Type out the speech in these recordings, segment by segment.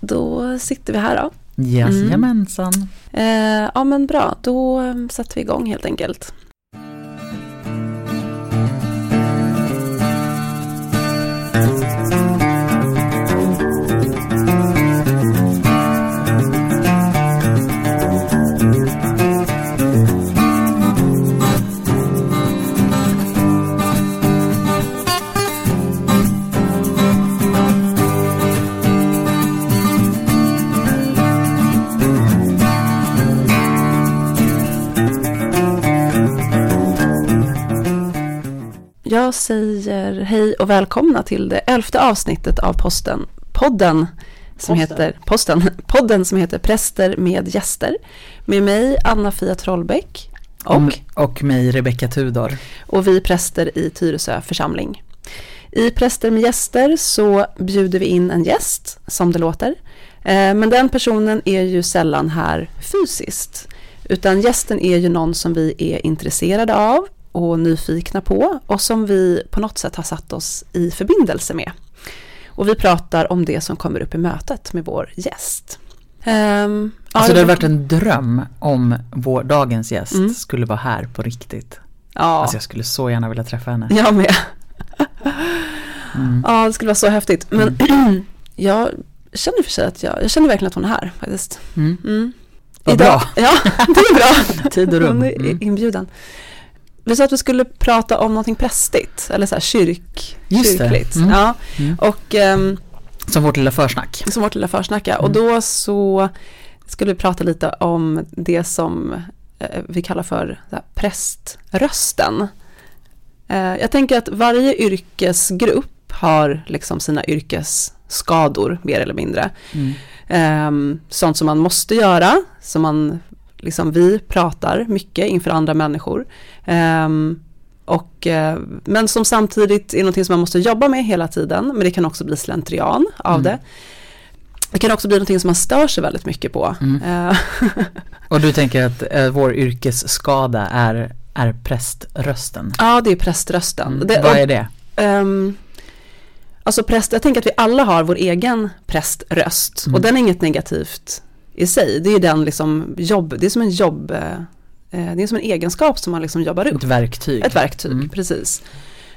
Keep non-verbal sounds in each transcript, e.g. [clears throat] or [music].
då sitter vi här då. Jajamensan. Mm. Eh, ja men bra, då sätter vi igång helt enkelt. Och välkomna till det elfte avsnittet av posten, podden som posten. heter posten, [laughs] podden som heter Präster med gäster. Med mig Anna-Fia Trollbäck. Och, och mig Rebecka Tudor. Och vi präster i Tyresö församling. I Präster med gäster så bjuder vi in en gäst, som det låter. Eh, men den personen är ju sällan här fysiskt. Utan gästen är ju någon som vi är intresserade av och nyfikna på och som vi på något sätt har satt oss i förbindelse med. Och vi pratar om det som kommer upp i mötet med vår gäst. Um, alltså det har varit en dröm om vår dagens gäst mm. skulle vara här på riktigt. Ja. Alltså jag skulle så gärna vilja träffa henne. Jag med. mm. Ja, det skulle vara så häftigt. Men mm. [clears throat] jag känner för sig att jag, jag känner verkligen att hon är här faktiskt. Mm. Mm. Vad bra. Ja, det är bra. [laughs] Tid och rum. Hon är mm. inbjudan. Vi sa att vi skulle prata om någonting prästigt, eller så här kyrk, Just kyrkligt. Mm. Ja. Mm. Och, um, som vårt lilla försnack. Som vårt lilla försnack, ja. Mm. Och då så skulle vi prata lite om det som eh, vi kallar för här, präströsten. Eh, jag tänker att varje yrkesgrupp har liksom sina yrkesskador, mer eller mindre. Eh, sånt som man måste göra, som man liksom vi pratar mycket inför andra människor. Um, och, uh, men som samtidigt är någonting som man måste jobba med hela tiden, men det kan också bli slentrian av mm. det. Det kan också bli någonting som man stör sig väldigt mycket på. Mm. Uh. [laughs] och du tänker att uh, vår yrkesskada är, är präströsten? Ja, det är präströsten. Mm. Det, Vad är det? Um, alltså präst, jag tänker att vi alla har vår egen präströst och mm. den är inget negativt i sig. Det är den liksom jobb, det är som en jobb, eh, det är som en egenskap som man liksom jobbar upp. Ett verktyg. Ett verktyg, mm. precis.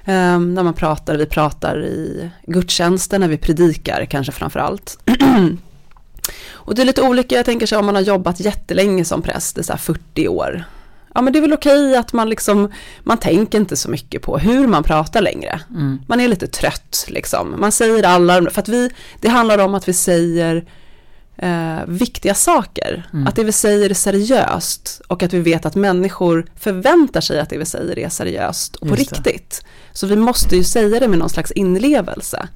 Um, när man pratar, vi pratar i gudstjänsten, när vi predikar kanske framför allt. [clears throat] och det är lite olika, jag tänker så om man har jobbat jättelänge som präst, det är så 40 år. Ja men det är väl okej att man liksom, man tänker inte så mycket på hur man pratar längre. Mm. Man är lite trött liksom. Man säger alla, för att vi, det handlar om att vi säger eh, viktiga saker. Mm. Att det vi säger är seriöst och att vi vet att människor förväntar sig att det vi säger är seriöst och på riktigt. Så vi måste ju säga det med någon slags inlevelse.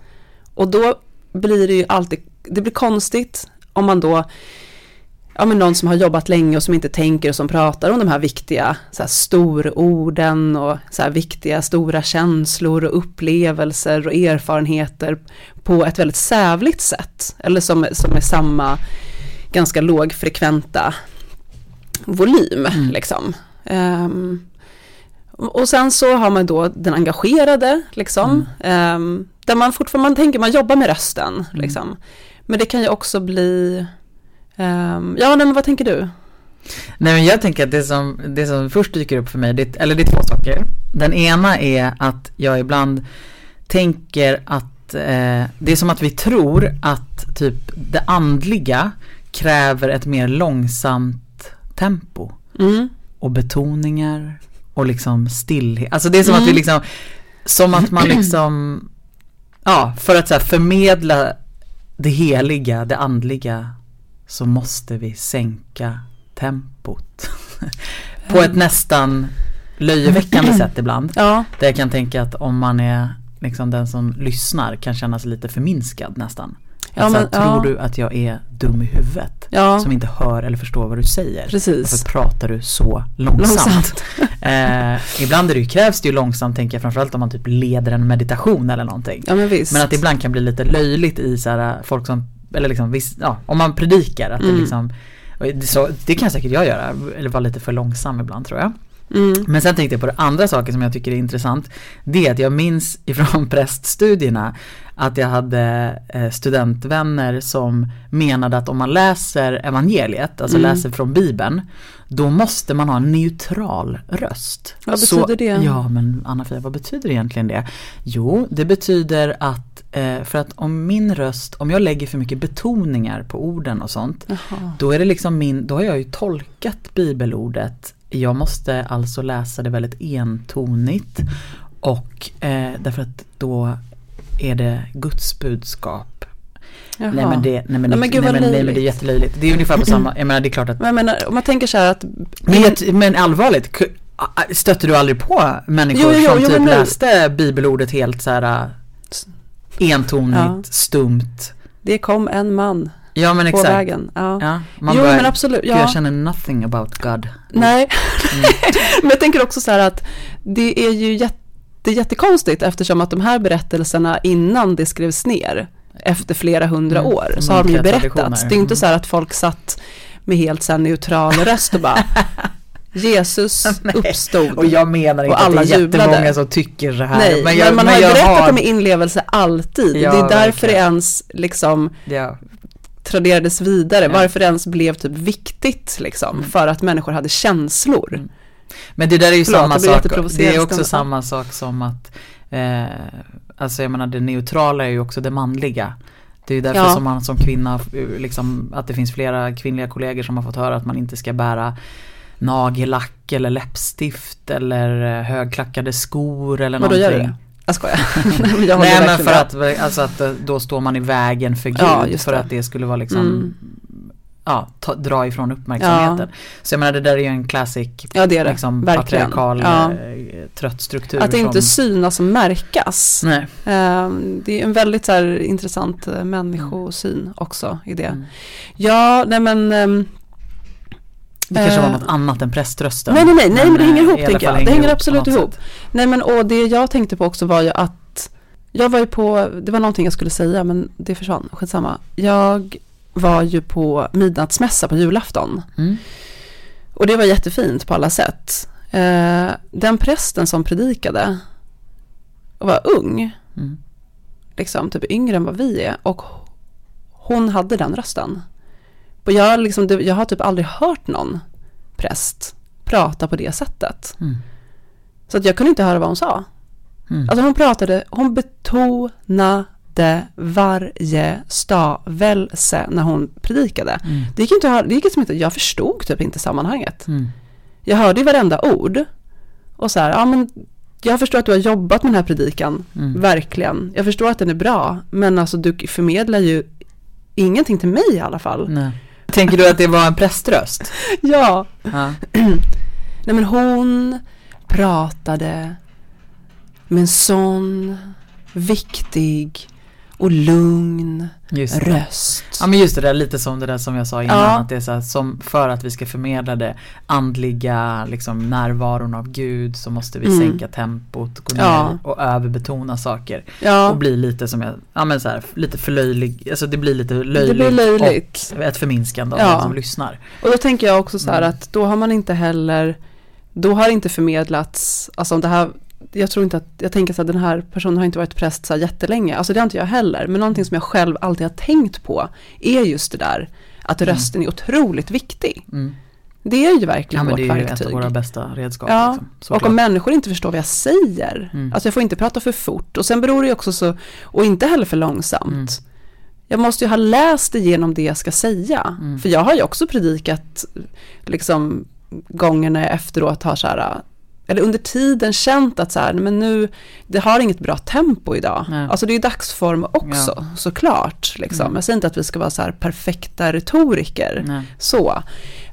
Och då blir det ju alltid, det blir konstigt om man då ja, men någon som har jobbat länge och som inte tänker och som pratar om de här viktiga så här, stororden och så här, viktiga stora känslor och upplevelser och erfarenheter på ett väldigt sävligt sätt. Eller som, som är samma ganska lågfrekventa volym. Mm. Liksom. Um, och sen så har man då den engagerade, liksom, mm. um, där man fortfarande man tänker, man jobbar med rösten. Mm. Liksom. Men det kan ju också bli Um, ja, nej, men vad tänker du? Nej men jag tänker att det som, det som först dyker upp för mig, det, eller det är två saker. Den ena är att jag ibland tänker att eh, det är som att vi tror att typ det andliga kräver ett mer långsamt tempo. Mm. Och betoningar och liksom stillhet. Alltså det är som mm. att vi mm. liksom, som att man liksom, [clears throat] ja, för att så här, förmedla det heliga, det andliga så måste vi sänka tempot. [laughs] På ett nästan löjeväckande [clears throat] sätt ibland. Ja. Där jag kan tänka att om man är liksom den som lyssnar kan känna sig lite förminskad nästan. Ja, alltså, men, tror ja. du att jag är dum i huvudet? Ja. Som inte hör eller förstår vad du säger? Precis. Varför pratar du så långsamt? långsamt. [laughs] eh, ibland är det ju, krävs det ju långsamt tänker jag framförallt om man typ leder en meditation eller någonting. Ja, men, visst. men att det ibland kan bli lite löjligt i så här, folk som eller liksom, viss, ja, om man predikar att mm. det liksom, det, så, det kan säkert jag göra, eller vara lite för långsam ibland tror jag. Mm. Men sen tänkte jag på det andra saker som jag tycker är intressant. Det är att jag minns ifrån [laughs] präststudierna att jag hade eh, studentvänner som menade att om man läser evangeliet, alltså Mm. läser från bibeln, då måste man ha en neutral röst. Vad Så- betyder det? Ja men Anna-Fia, vad betyder egentligen det? Jo, det betyder att, eh, för att om min röst, om jag lägger för mycket betoningar på orden och sånt, Jaha. då är det liksom min, då har jag ju tolkat bibelordet. Jag måste alltså läsa det väldigt entonigt och eh, därför att då är det Guds budskap. Jaha. Nej men det, nej men, Nej, det- men gud, nej, men, nej, men det är löjligt. jättelöjligt. Det är ungefär på samma, jag menar det är klart att Men jag menar, om man tänker så här att men, jag- men allvarligt, stötte du aldrig på människor Jo, jo, som jo, typ läste bibelordet helt så här entonigt, Ja. stumt? det kom en man Ja men på exakt. vägen. Ja. Ja, man jo bara, men absolut. "Gud, jag Ja. känner nothing about God. Nej, Mm. [laughs] men jag tänker också så här att det är ju jätte, jättekonstigt eftersom att de här berättelserna innan det skrevs ner efter flera hundra Mm, år så har de ju berättats. Det är ju inte Mm. så här att folk satt med helt så här neutral röst och bara [laughs] Jesus Nej. uppstod. Och jag menar inte Och att det alla är jättemånga jublade. som tycker så här. Nej, men, jag, man har ju berättat har- om inlevelse alltid. Ja, det är därför verkligen. det ens liksom Ja, traderades vidare, Ja. varför det ens blev typ viktigt liksom, Mm. för att människor hade känslor. Mm. Men det där är ju Förlåt, samma sak. Det är också samma sak som att eh, Alltså jag menar det neutrala är ju också det manliga. Det är ju därför Ja. som man som kvinna, liksom, att det finns flera kvinnliga kollegor som har fått höra att man inte ska bära nagellack eller läppstift eller eh, högklackade skor eller Vadå någonting. gör det? Jag skojar. [laughs] Men jag Nej men för att, alltså att eh, då står man i vägen för Gud Ja, för det. att det skulle vara liksom Mm. Ja, ta, dra ifrån uppmärksamheten. Så jag menar det där är ju en classic Ja det är det, liksom, verkligen. patriarkal Ja. eh, trött struktur. Att det inte som, synas och märkas. Nej. Ehm, Det är en väldigt så här, intressant eh, människosyn också i det. Mm. Ja, nej men ehm, Det kanske var Eh, något annat än präströsten. Nej, nej, nej, nej, men det hänger eh, ihop, i alla tänker jag. Det hänger absolut ihop. sätt. Nej men och det jag tänkte på också var ju att jag var ju på, det var någonting jag skulle säga men det försvann, skitsamma. Jag var ju på midnattsmässa på julafton Mm. och det var jättefint på alla sätt. Eh, den prästen som predikade var ung, Mm. liksom typ yngre än vad vi är och hon hade den rösten. Och jag, liksom, jag har typ aldrig hört någon präst prata på det sättet. Mm. Så att jag kunde inte höra vad hon sa. Mm. Alltså hon pratade, hon betonade varje stavelse när hon predikade. Mm. Det gick inte det gick liksom inte, jag förstod typ inte sammanhanget. Mm. Jag hörde ju varenda ord. Och så här, ja men jag förstår att du har jobbat med den här predikan, Mm. verkligen. Jag förstår att den är bra, men alltså du förmedlar ju ingenting till mig i alla fall. Nej. Tänker du att det var en präströst? [laughs] Ja, Ja. [clears throat] nej men hon pratade med en sån viktig och lugn röst. Ja men just det där, lite som det där som jag sa innan, Ja. att det är så här, som för att vi ska förmedla det andliga liksom närvaron av Gud så måste vi Mm. sänka tempot, gå ner Ja. och överbetona saker. Och Ja, bli lite som jag, ja men så här, lite förlöjlig, alltså det blir lite löjligt. det blir löjligt. Och ett förminskande av Ja. den som lyssnar. Och då tänker jag också så här Mm. att då har man inte heller, då har inte förmedlats, alltså om det här, jag tror inte att, jag tänker så att den här personen har inte varit präst så här jättelänge, alltså det har inte jag heller, men någonting som jag själv alltid har tänkt på är just det där, att Mm. rösten är otroligt viktig. Mm. Det är ju Ja verkligen men vårt det är ju ett verktyg. av våra bästa redskap. Ja, liksom, Och om människor inte förstår vad jag säger, Mm. alltså jag får inte prata för fort och sen beror det ju också så, och inte heller för långsamt. Mm. Jag måste ju ha läst igenom det jag ska säga. Mm. För jag har ju också predikat liksom gånger när jag efteråt har så här, eller under tiden känt att så här, men nu, det har inget bra tempo idag. Nej. Alltså det är ju dagsform också, såklart. Liksom. Mm. Jag säger inte att vi ska vara så här perfekta retoriker, Nej. så.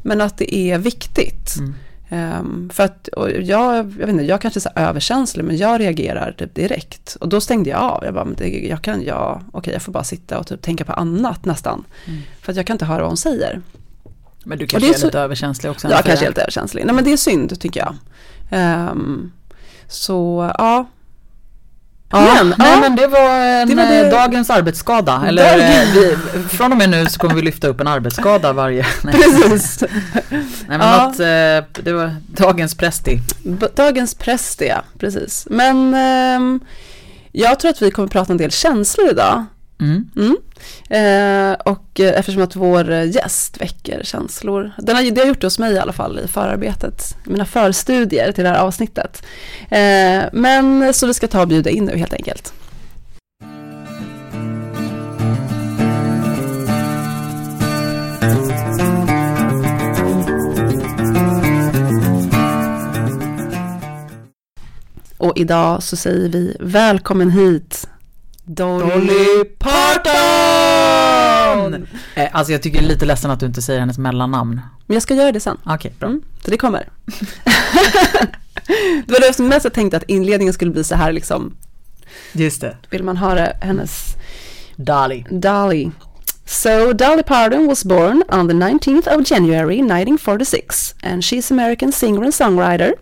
Men att det är viktigt. Mm. Ehm, för att och jag, jag vet inte, jag kanske är överkänslig men jag reagerar typ direkt. Och då stängde jag av. Jag bara, men det, jag kan, ja, okej jag får bara sitta och typ tänka på annat nästan. Mm. För att jag kan inte höra vad hon säger. Men du det kanske är är, så- lite överkänslig också? Jag kanske är helt överkänslig. Nej men det är synd tycker jag. Ehm, så ja. Ja, Men, nej ja. men det var en Det var det- eh, dagens arbetsskada. Eller eh, vi, från och med nu så kommer vi lyfta upp en arbetsskada varje. [laughs] Nej, Precis. nej men Ja. något, eh, det var dagens presti. B- Dagens präst, ja. Precis. Men ehm, jag tror att vi kommer prata en del känslor idag. Mm. Mm. Eh, och eh, eftersom att vår eh, gäst väcker känslor, den har, det har gjort det hos mig i alla fall i förarbetet, mina förstudier till det här avsnittet. Eh, men så vi ska ta och bjuda in nu helt enkelt. Och idag så säger vi välkommen hit Dolly Parton! Eh, alltså jag tycker det är lite ledsen att du inte säger hennes mellannamn. Men jag ska göra det sen. Okej, bra. Mm, så det kommer. [laughs] det var det som mest jag tänkte att inledningen skulle bli så här liksom, Just det. vill man höra hennes Dali. Dolly. So Dolly Parton was born on the 19th of January 1946 and she's American singer and songwriter,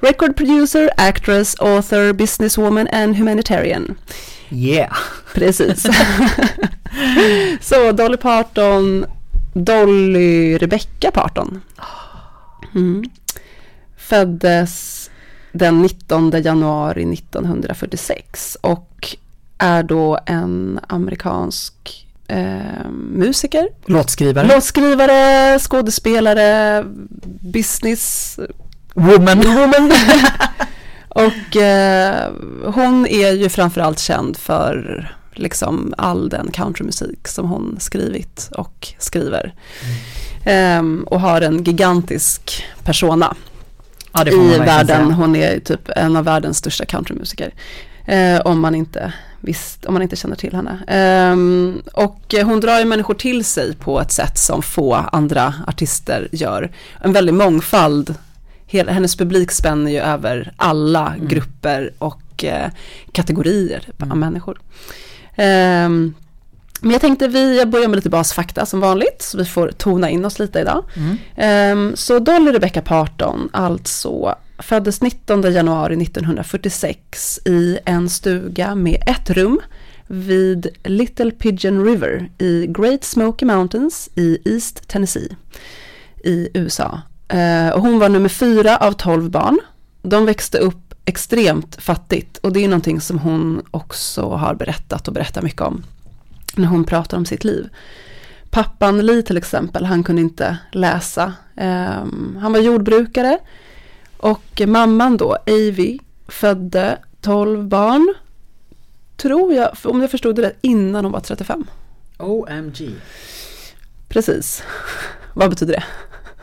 record producer, actress, author, businesswoman and humanitarian. Yeah. Precis. [laughs] Så Dolly Parton, Dolly Rebecca Parton. Mm. Föddes den 19 januari 1946 och är då en amerikansk eh, musiker, Låtskrivare. låtskrivare, skådespelare, business Woman. woman. [laughs] och eh, hon är ju framförallt känd för liksom all den countrymusik som hon skrivit och skriver. Ehm, och har en gigantisk persona Ja, i världen. Hon är typ en av världens största countrymusiker. Eh, om, man inte visst, om man inte känner till henne. Ehm, och hon drar ju människor till sig på ett sätt som få andra artister gör. En väldig mångfald. Hela, hennes publik spänner ju över alla Mm. grupper och eh, kategorier av Mm. människor. Ehm, men jag tänkte vi börjar med lite basfakta som vanligt, så vi får tona in oss lite idag. Mm. Ehm, så Dolly Rebecca Parton, alltså föddes 19 januari 1946 i en stuga med ett rum vid Little Pigeon River i Great Smoky Mountains i East Tennessee i USA. Eh, och hon var nummer fyra av tolv barn. De växte upp extremt fattigt och det är någonting som hon också har berättat och berättar mycket om när hon pratar om sitt liv. Pappan Lee till exempel, han kunde inte läsa. Ehm, han var jordbrukare och mamman då, Avy, födde 12 barn, tror jag, om jag förstod det rätt, innan hon var 35. OMG. Precis. Vad betyder det?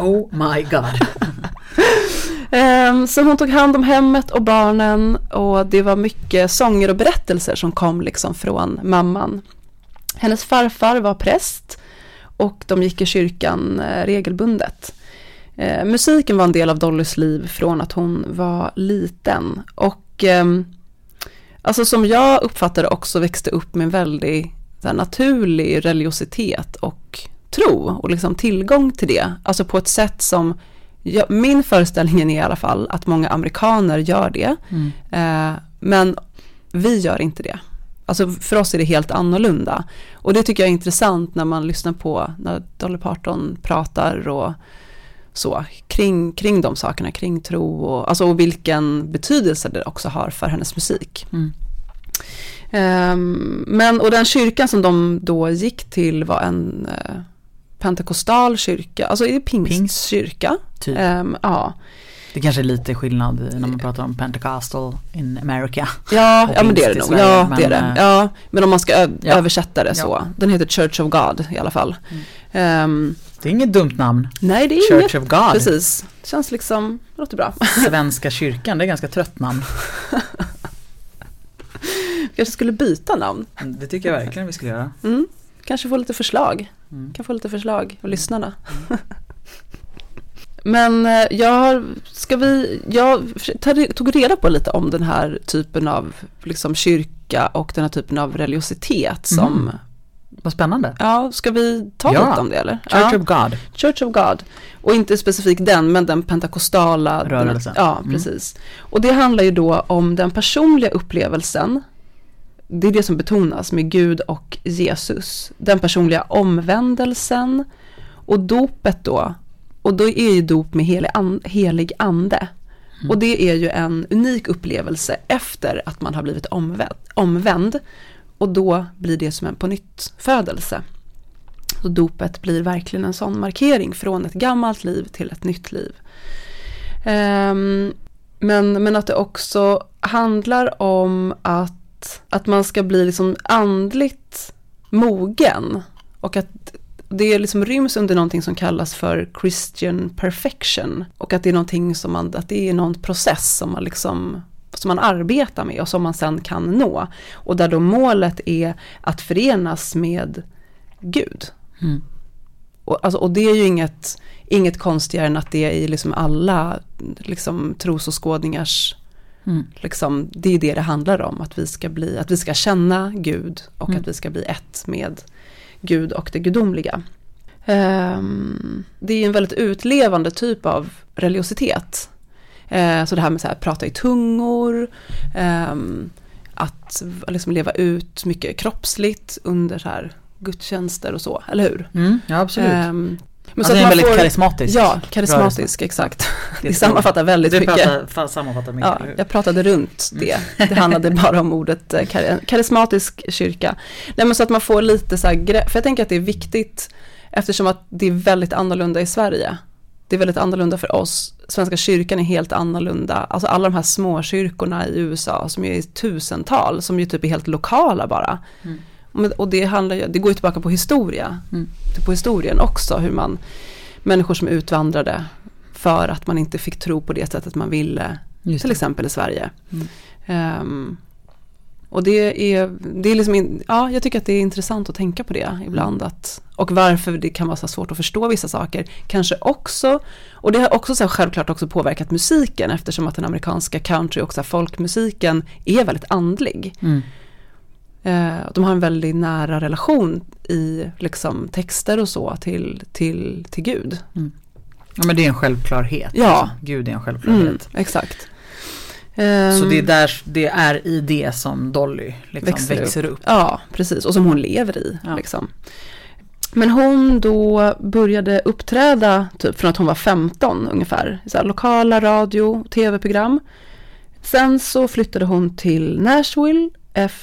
Oh my god. [laughs] Ehm, så hon tog hand om hemmet och barnen och det var mycket sånger och berättelser som kom liksom från mamman. Hennes farfar var präst och de gick i kyrkan eh, regelbundet. Eh, musiken var en del av Dollys liv från att hon var liten och ehm, alltså som jag uppfattade också växte upp med en väldigt här, naturlig religiositet och tro och liksom tillgång till det. Alltså på ett sätt som Ja, min föreställning är i alla fall att många amerikaner gör det. Mm. Eh, men vi gör inte det. Alltså för oss är det helt annorlunda. Och det tycker jag är intressant när man lyssnar på när Dolly Parton pratar och så kring, kring de sakerna, kring tro och, alltså, och vilken betydelse det också har för hennes musik. Mm. Ehm, men, och den kyrkan som de då gick till var en eh, pentekostal kyrka, alltså är det pingstkyrka? Typ. Ehm, ja, Det kanske är lite skillnad när man pratar om Pentecostal in America. [laughs] ja, ja men det är det nog. Sverige, Ja, men, det är det. eh, Ja, men om man ska ja. översätta det Ja. så. Den heter Church of God i alla fall. Mm. Ehm, Det är inget dumt namn. nej, det är Church inget. of God. Precis. Det känns liksom, det låter bra. [laughs] Svenska kyrkan, det är ganska trött namn. Kanske skulle byta namn. Det tycker jag verkligen vi skulle göra. Mm. Kanske få lite förslag. Mm. Kan få lite förslag av lyssnarna. [laughs] Men eh, jag ska vi, jag tog reda på lite om den här typen av liksom kyrka och den här typen av religiositet som, Mm. Vad spännande. ja, ska vi ta Ja. lite om det eller? Church ja. of God. Church of God. Och inte specifikt den, men den pentakostala Rörelsen. Ja, Mm. precis. Och det handlar ju då om den personliga upplevelsen det är det som betonas med Gud och Jesus. Den personliga omvändelsen och dopet då. Och då är ju dop med helig, and, helig ande. Mm. Och det är ju en unik upplevelse efter att man har blivit omvänd. omvänd och då blir det som en på nytt födelse. Så dopet blir verkligen en sån markering från ett gammalt liv till ett nytt liv. Um, men, men att det också handlar om att, att man ska bli liksom andligt mogen. Och att det liksom ryms under någonting som kallas för Christian perfection. Och att det är någonting som man, att det är någon process som man liksom som man arbetar med och som man sen kan nå. Och där då målet är att förenas med Gud. Mm. Och, alltså, och det är ju inget, inget konstigare än att det är i liksom alla liksom, trosåskådningars Mm. Liksom, det är det det handlar om, att vi ska, bli, att vi ska känna Gud och mm. att vi ska bli ett med Gud och det gudomliga. Um, det är en väldigt utlevande typ av religiositet. Uh, så det här med att prata i tungor, um, att liksom leva ut mycket kroppsligt under så här gudstjänster och så, eller hur? Mm, ja, absolut. Um, men så det är väldigt får, karismatisk. Ja, karismatisk, exakt. Det, [laughs] det sammanfattar väldigt mycket. Pratar, sammanfattar mycket. Ja, jag pratade runt mm. det. Det handlade [laughs] bara om ordet eh, karismatisk kyrka. Nej, men så att man får lite så här grepp, för jag tänker att det är viktigt eftersom att det är väldigt annorlunda i Sverige. Det är väldigt annorlunda för oss. Svenska kyrkan är helt annorlunda. Alltså alla de här små kyrkorna i USA som är i tusental, som ju typ är helt lokala bara. Mm. Och det, handlar, det går ju tillbaka på historia, mm. på historien också, hur man, människor som utvandrade för att man inte fick tro på det sättet man ville, till exempel i Sverige. Mm. Um, och det är, det är liksom, in, ja jag tycker att det är intressant att tänka på det ibland. Att, och varför det kan vara så svårt att förstå vissa saker. Kanske också, och det har också så självklart också påverkat musiken eftersom att den amerikanska country och så folkmusiken är väldigt andlig. Mm. Eh, de har en väldigt nära relation i liksom, texter och så till, till, till Gud. Mm. Ja men det är en självklarhet. Ja. Alltså. Gud är en självklarhet. Mm, exakt. Så det är, ehm. där, det är i det som Dolly liksom växer, växer upp. upp. Ja, precis. Och som hon lever i. Ja. Liksom. Men hon då började uppträda typ från att hon var 15 ungefär. Så lokala radio, tv-program. Sen så flyttade hon till Nashville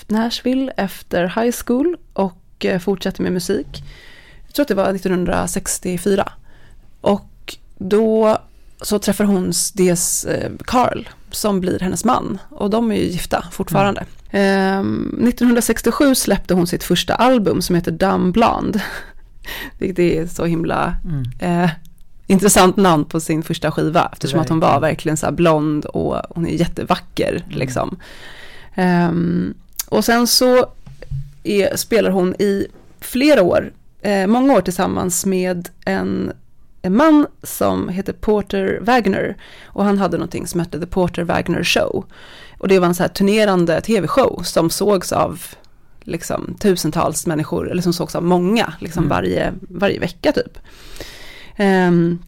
Nashville efter high school och eh, fortsatte med musik. Jag tror att det var 1964. Och då så träffar hon dels eh, Carl som blir hennes man och de är ju gifta fortfarande. Mm. 1967 släppte hon sitt första album som heter Dumb Blonde. [laughs] Vilket är så himla mm. eh, intressant namn på sin första skiva eftersom att hon var verkligen så blond och hon är jättevacker mm. liksom. Um, och sen så är, spelar hon i flera år, eh, många år tillsammans med en, en man som heter Porter Wagner. Och han hade någonting som hette The Porter Wagner Show. Och det var en så här turnerande tv-show som sågs av liksom tusentals människor, eller som sågs av många, liksom mm. varje, varje vecka typ. Um,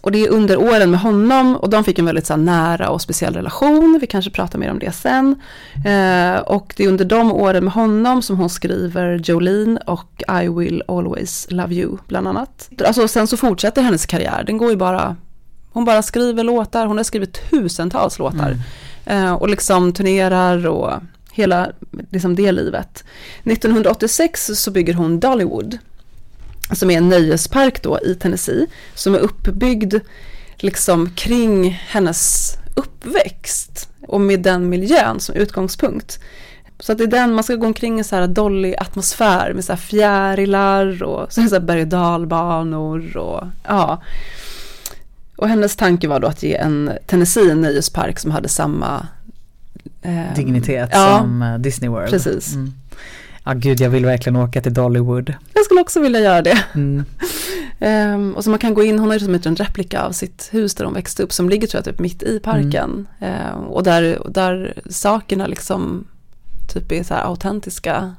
och det är under åren med honom och de fick en väldigt så nära och speciell relation. Vi kanske pratar mer om det sen. Eh, och det är under de åren med honom som hon skriver Jolene och I will always love you bland annat. Alltså sen så fortsätter hennes karriär. Den går ju bara, hon bara skriver låtar. Hon har skrivit tusentals låtar. Mm. Eh, och liksom turnerar och hela liksom det livet. 1986 så bygger hon Dollywood som är en nöjespark då i Tennessee, som är uppbyggd liksom kring hennes uppväxt och med den miljön som utgångspunkt. Så att det är den, man ska gå omkring i så här dolly atmosfär med så här fjärilar och så här berg och dalbanor och ja. Och hennes tanke var då att ge en Tennessee en nöjespark som hade samma eh, dignitet ja, som eh, Disney World. Precis. Mm. Ja gud, jag vill verkligen åka till Dollywood. Jag skulle också vilja göra det. Mm. um, [laughs] och så man kan gå in, hon har ju som en replika av sitt hus där hon växte upp som ligger tror jag typ mitt i parken. Mm. Um, och där, där sakerna liksom typ är så här autentiska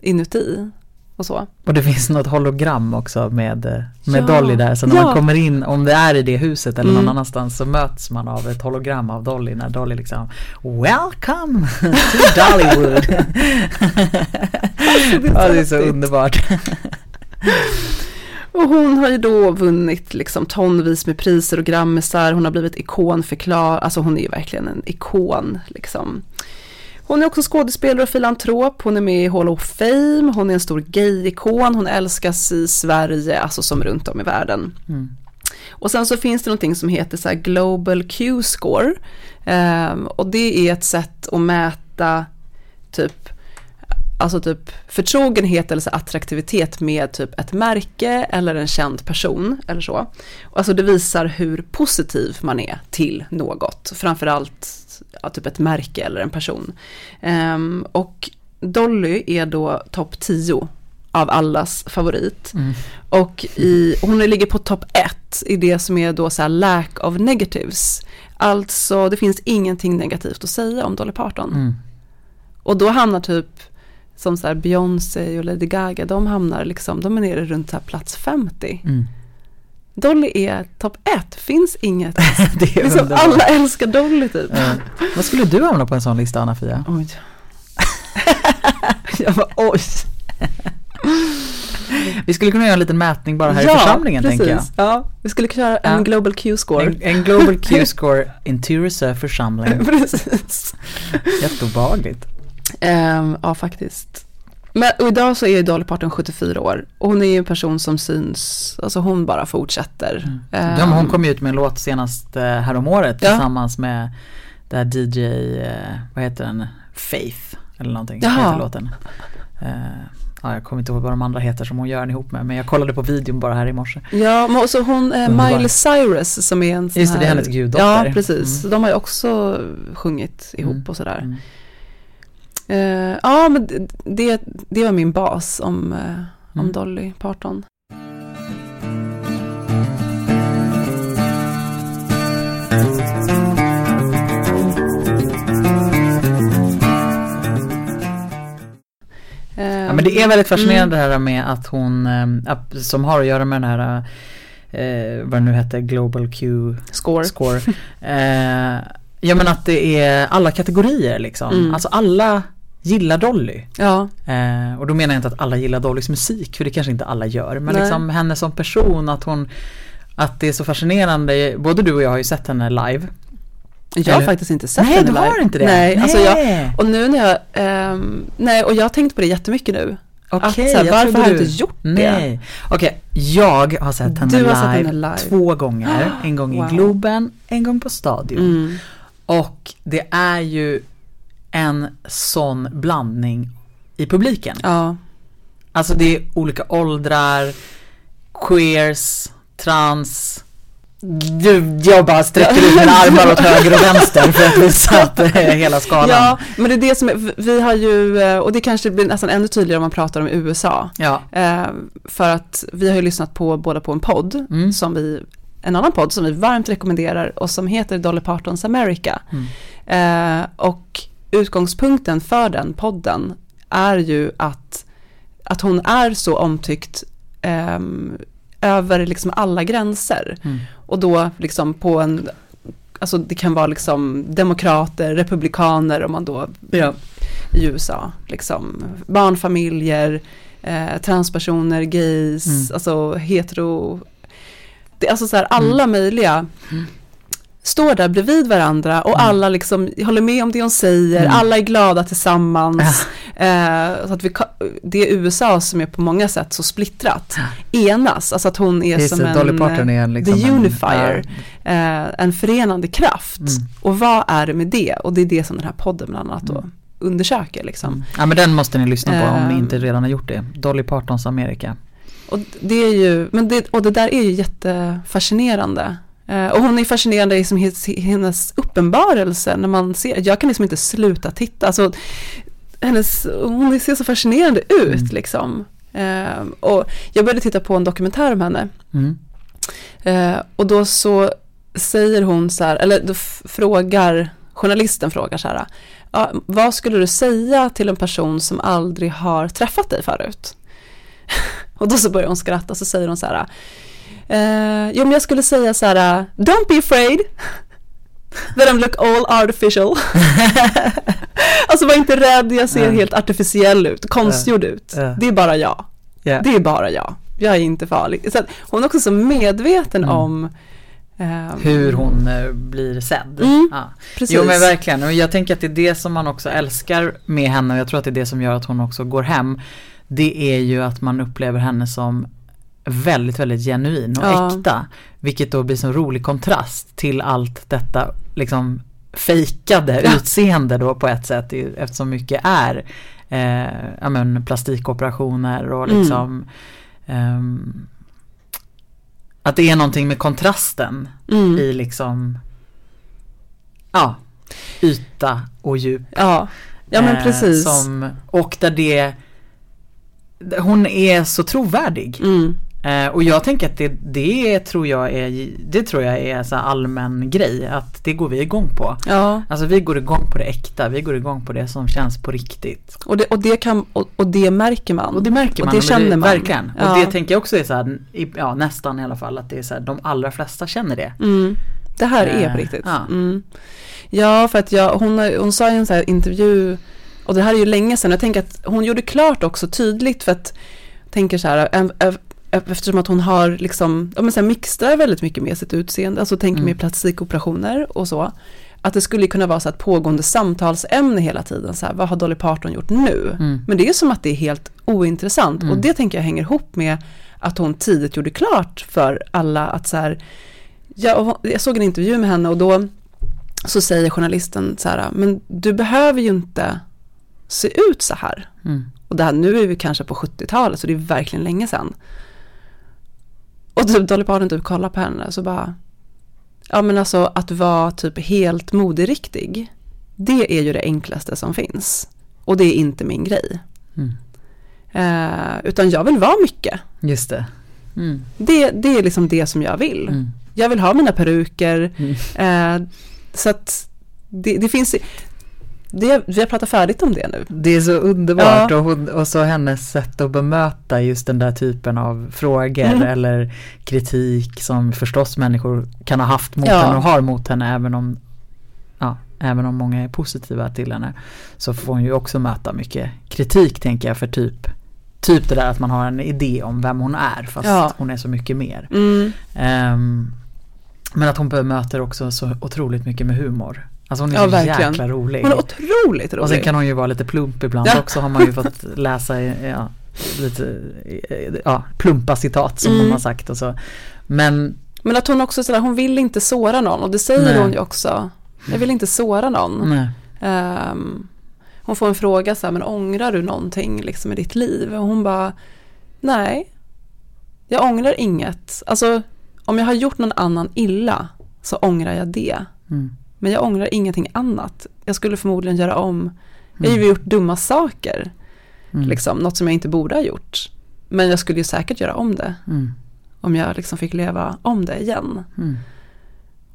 inuti. Och så. Och det finns något hologram också med, eh, med Ja. Dolly där. Så när Ja. man kommer in, om det är i det huset eller någon Mm. annanstans så möts man av ett hologram av Dolly när Dolly liksom Welcome to Dollywood. ja, det är så underbart. Och hon har ju då vunnit liksom tonvis med priser och grammisar. Hon har blivit ikonförklarad. Alltså hon är ju verkligen en ikon liksom. Hon är också skådespelare och filantrop. Hon är med i Hall of Fame. Hon är en stor gay-ikon. Hon älskas i Sverige, alltså som runt om i världen. Mm. Och sen så finns det någonting som heter så Global Q-score. Ehm, och det är ett sätt att mäta typ, alltså typ förtrogenhet eller så attraktivitet med typ ett märke eller en känd person eller så. Alltså det visar hur positiv man är till något, framförallt ja, typ ett märke eller en person. Ehm, och Dolly är då topp 10 av allas favorit. Mm. Och i, hon ligger på topp ett i det som är då så här lack of negatives. Alltså det finns ingenting negativt att säga om Dolly Parton. Mm. Och då hamnar typ som så Beyoncé och Lady Gaga, de hamnar liksom, de är nere runt så här plats 50. Mm. Dolly är topp ett, finns inget. [laughs] det är Liksom, alla älskar Dolly typ. Ja. Vad skulle du hamna på en sån lista Anna-Fia? Oj. [laughs] Jag bara oj. [laughs] Vi skulle kunna göra en liten mätning bara här i församlingen precis. tänker jag. Ja, vi skulle köra en Ja. Global Q-score. En, en Global Q-score in Tyresö församling. precis. Jätteobehagligt. Ehm, ja, faktiskt. Men och idag så är ju Dolly Parton 74 år och hon är ju en person som syns, alltså hon bara fortsätter. De, Ehm, hon kom ju ut med en låt senast eh, häromåret Ja. tillsammans med det här DJ, eh, vad heter den, Faith eller någonting. Jaha. Heter låten. Eh, ja, jag kommer inte ihåg vad de andra heter som hon gör den ihop med men jag kollade på videon bara här i morse. Ja, men också hon, eh. Miley Cyrus som är en sån Just det, det är här, hennes guddotter. Ja, precis. Mm. De har ju också sjungit ihop Mm. och sådär. Eh, ja, men det- det, var min bas om, om Mm. Dolly Parton. Ja men det är väldigt fascinerande Mm. det här med att hon, eh, app- som har att göra med den här, eh, vad det nu heter, Global Q Score. score. Eh, ja men att det är alla kategorier liksom. Mm. Alltså alla gillar Dolly. Ja, Eh, och då menar jag inte att alla gillar Dollys musik, för det kanske inte alla gör. Men Nej. liksom henne som person, att hon, att det är så fascinerande. Både du och jag har ju sett henne live. jag har Eller- faktiskt inte sett Nej, henne du live. har inte det? Nej, Nej. alltså jag, och nu när jag, ehm, nej och jag har tänkt på det jättemycket nu. Okej, så här, varför har jag du- inte gjort det? Nej. Okej, jag har sett henne, Du live, har sett henne live. två gånger. [gasps] En gång Wow. i Globen, en gång på Stadion. Mm. Och det är ju en sån blandning i publiken. Ja, Alltså det är olika åldrar, queers, trans. Du, jag bara sträcker ut mina armar åt höger och vänster för att visa att hela skalan. ja, men det är det som är, vi har ju, eh, och det kanske blir nästan ännu tydligare om man pratar om USA. Ja. Eh, för att vi har ju lyssnat på båda på en podd, Mm. som vi, en annan podd som vi varmt rekommenderar och som heter Dolly Partons America. Mm. Eh, och utgångspunkten för den podden är ju att, att hon är så omtyckt ehm, över liksom alla gränser. Mm. Och då liksom på en, alltså det kan vara liksom demokrater, republikaner om man då Ja. i USA, liksom barnfamiljer, eh, transpersoner, gays, Mm. alltså hetero, det, alltså så här alla möjliga Mm. Står där bredvid varandra och Mm. alla liksom håller med om det hon säger, Mm. alla är glada tillsammans. Eh, så att vi, det är USA som är på många sätt så splittrat, enas, alltså att hon är Just som en, Dolly Parton är liksom the en- unifier. ja. eh, en förenande kraft. Mm. Och vad är det med det? Och det är det som den här podden bland annat då Mm. undersöker liksom. Ja men den måste ni lyssna på om ni Ehm. inte redan har gjort det. Dolly Partons Amerika. Och det är ju, men det, och det där är ju jättefascinerande. Eh, och hon är fascinerande i som hennes, uppenbarelse när man ser, jag kan liksom inte sluta titta. Alltså, hennes, hon ser så fascinerande ut Mm. liksom. Eh, och jag började titta på en dokumentär om henne. Mm. Eh, och då så säger hon så här, eller då frågar, journalisten frågar så här, ja, vad skulle du säga till en person som aldrig har träffat dig förut? [laughs] Och då så börjar hon skratta så säger hon så här, eh, jo men jag skulle säga så här, don't be afraid. [laughs] That I'm look all artificial. [laughs] alltså var inte rädd, jag ser Ja. helt artificiell ut, konstgjord ut. Ja. Det är bara jag. Ja. Det är bara jag. Jag är inte farlig. Så hon är också så medveten Mm. om ehm, Hur hon eh, blir sedd. Mm. Ja. Precis. Jo men verkligen och jag tänker att det är det som man också älskar med henne och jag tror att det är det som gör att hon också går hem. Det är ju att man upplever henne som väldigt, väldigt genuin och Ja. äkta. Vilket då blir så rolig kontrast till allt detta liksom fejkade Ja. utseende då på ett sätt eftersom mycket är eh, ja, men plastikoperationer och Mm. liksom ehm, att det är någonting med kontrasten Mm. i liksom ja, yta och djup. Ja, ja men Eh, precis. Som, och där det hon är så trovärdig. Mm. Eh, och jag tänker att det, det tror jag är, det tror jag är så allmän grej. Att det går vi igång på. Ja, Alltså vi går igång på det äkta. Vi går igång på det som känns på riktigt. och det, och det, kan, och, och det märker man. Och det märker Och man. det känner man. Verkligen. Ja. Och det tänker jag också är så här, ja nästan i alla fall, att det är så här, de allra flesta känner det. Mm. Det här är Eh, på riktigt. ja. Mm. Ja, för att jag, hon, hon sa i en så här intervju, och det här är ju länge sedan, jag tänker att hon gjorde klart också tydligt för att, tänker så här, eftersom att hon har liksom, ja men så här mixtrar väldigt mycket med sitt utseende, alltså tänker Mm. med plastikoperationer och så, att det skulle kunna vara så ett pågående samtalsämne hela tiden, så här, vad har Dolly Parton gjort nu? Mm. Men det är som att det är helt ointressant Mm. och det tänker jag hänger ihop med att hon tidigt gjorde klart för alla att så här, jag, jag såg en intervju med henne och då så säger journalisten så här, men du behöver ju inte se ut så här. Mm. Och det här, nu är vi kanske på 70-talet så det är verkligen länge sedan. Och typ Dolly Parton typ kollar på henne så bara, ja men alltså att vara typ helt moderiktig, det är ju det enklaste som finns. Och det är inte min grej. Mm. Eh, utan jag vill vara mycket. Just det. Mm. Det, det är liksom det som jag vill. Mm. Jag vill ha mina peruker. Mm. Eh, så att det, det finns, det, vi har pratat färdigt om det nu. Det är så underbart Ja. och, hon, och så hennes sätt att bemöta just den där typen av frågor Mm. eller kritik som förstås människor kan ha haft mot Ja. henne och har mot henne även om ja, även om många är positiva till henne så får hon ju också möta mycket kritik tänker jag för typ typ det där att man har en idé om vem hon är fast Ja. hon är så mycket mer. Mm. Ehm, men att hon bemöter också så otroligt mycket med humor. Alltså hon är Ja, så verkligen. jäkla rolig. Hon är otroligt rolig. Och sen kan hon ju vara lite plump ibland Ja. också har man ju [laughs] fått läsa ja, lite ja, plumpa citat som Mm. hon har sagt och så. Men Men att hon också sådär, hon vill inte såra någon och det säger Nej. hon ju också. Jag vill inte såra någon. Ehm, hon får en fråga så här, men ångrar du någonting liksom i ditt liv? Och hon bara, nej, jag ångrar inget. Alltså, om jag har gjort någon annan illa så ångrar jag det. Mm. Men jag ångrar ingenting annat. Jag skulle förmodligen göra om. Jag har Mm. ju gjort dumma saker, Mm. liksom, något som jag inte borde ha gjort. Men jag skulle ju säkert göra om det, Mm. om jag liksom fick leva om det igen. Mm.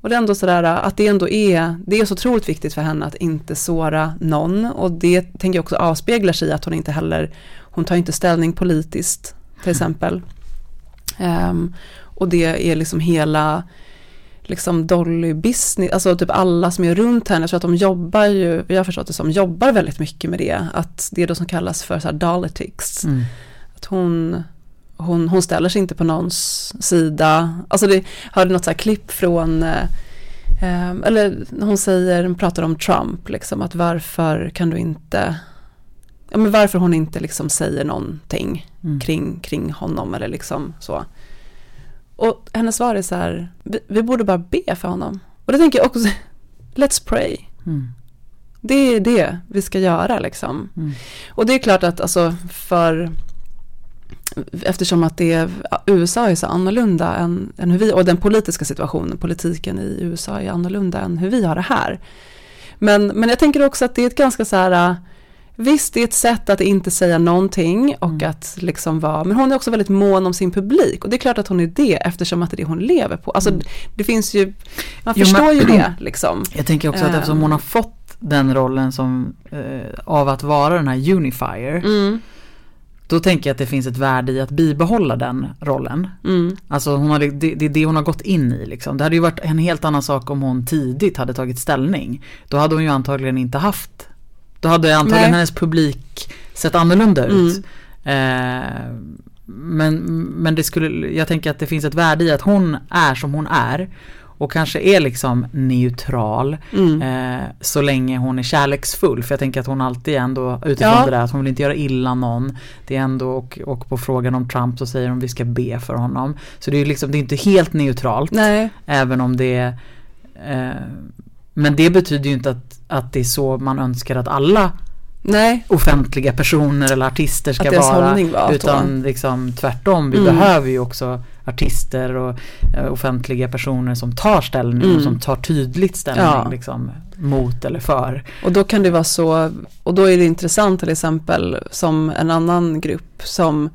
Och det är ändå sådär att det ändå är, det är så otroligt viktigt för henne att inte såra någon. Och det tänker jag också avspeglar sig i att hon inte heller, hon tar inte ställning politiskt till exempel. Ehm, och det är liksom hela, liksom Dolly business, alltså typ alla som är runt henne, jag tror att de jobbar ju, vi har förstått det som, jobbar väldigt mycket med det. Att det är det som kallas för så här dolitics. Mm. Att hon, hon, hon ställer sig inte på någons sida. Alltså det hörde något så här klipp från, eh, eh, eller hon säger, hon pratar om Trump, liksom att varför kan du inte, ja men varför hon inte liksom säger någonting Mm. kring, kring honom eller liksom så. Och hennes svar är så här, vi, vi borde bara be för honom. Och det tänker jag också, [laughs] let's pray. Mm. Det är det vi ska göra liksom. Mm. Och det är klart att alltså för eftersom att det är, USA är så annorlunda än, än hur vi, och den politiska situationen, politiken i USA är annorlunda än hur vi har det här. Men, men jag tänker också att det är ett ganska så här, visst det är ett sätt att inte säga någonting och Mm. att liksom vara, men hon är också väldigt mån om sin publik och det är klart att hon är det eftersom att det är det hon lever på. Alltså Mm. det finns ju, man Jo, förstår men- ju det liksom. Jag tänker också att Ehm. eftersom hon har fått den rollen som eh, av att vara den här unifier Mm. då Då tänker jag att det finns ett värde i att bibehålla den rollen. Mm. Alltså hon har, det, det är det hon har gått in i liksom. Det hade ju varit en helt annan sak om hon tidigt hade tagit ställning. Då hade hon ju antagligen inte haft, då hade antagligen Nej. hennes publik sett annorlunda ut. Mm. Eh, men, men det skulle, jag tänker att det finns ett värde i att hon är som hon är. Och kanske är liksom neutral. Mm. Eh, så länge hon är kärleksfull. För jag tänker att hon alltid ändå utifrån Ja. det där att hon vill inte göra illa någon. Det är ändå och, och på frågan om Trump så säger hon vi ska be för honom. Så det är ju liksom, det är inte helt neutralt. Nej, Även om det är eh, Men det betyder ju inte att, att det är så man önskar att alla nej, offentliga personer eller artister ska vara. var Utan liksom tvärtom, vi Mm. behöver ju också artister och eh, offentliga personer som tar ställning och Mm. som tar tydligt ställning Ja. liksom, mot eller för. Och då kan det vara så, och då är det intressant till exempel som en annan grupp som,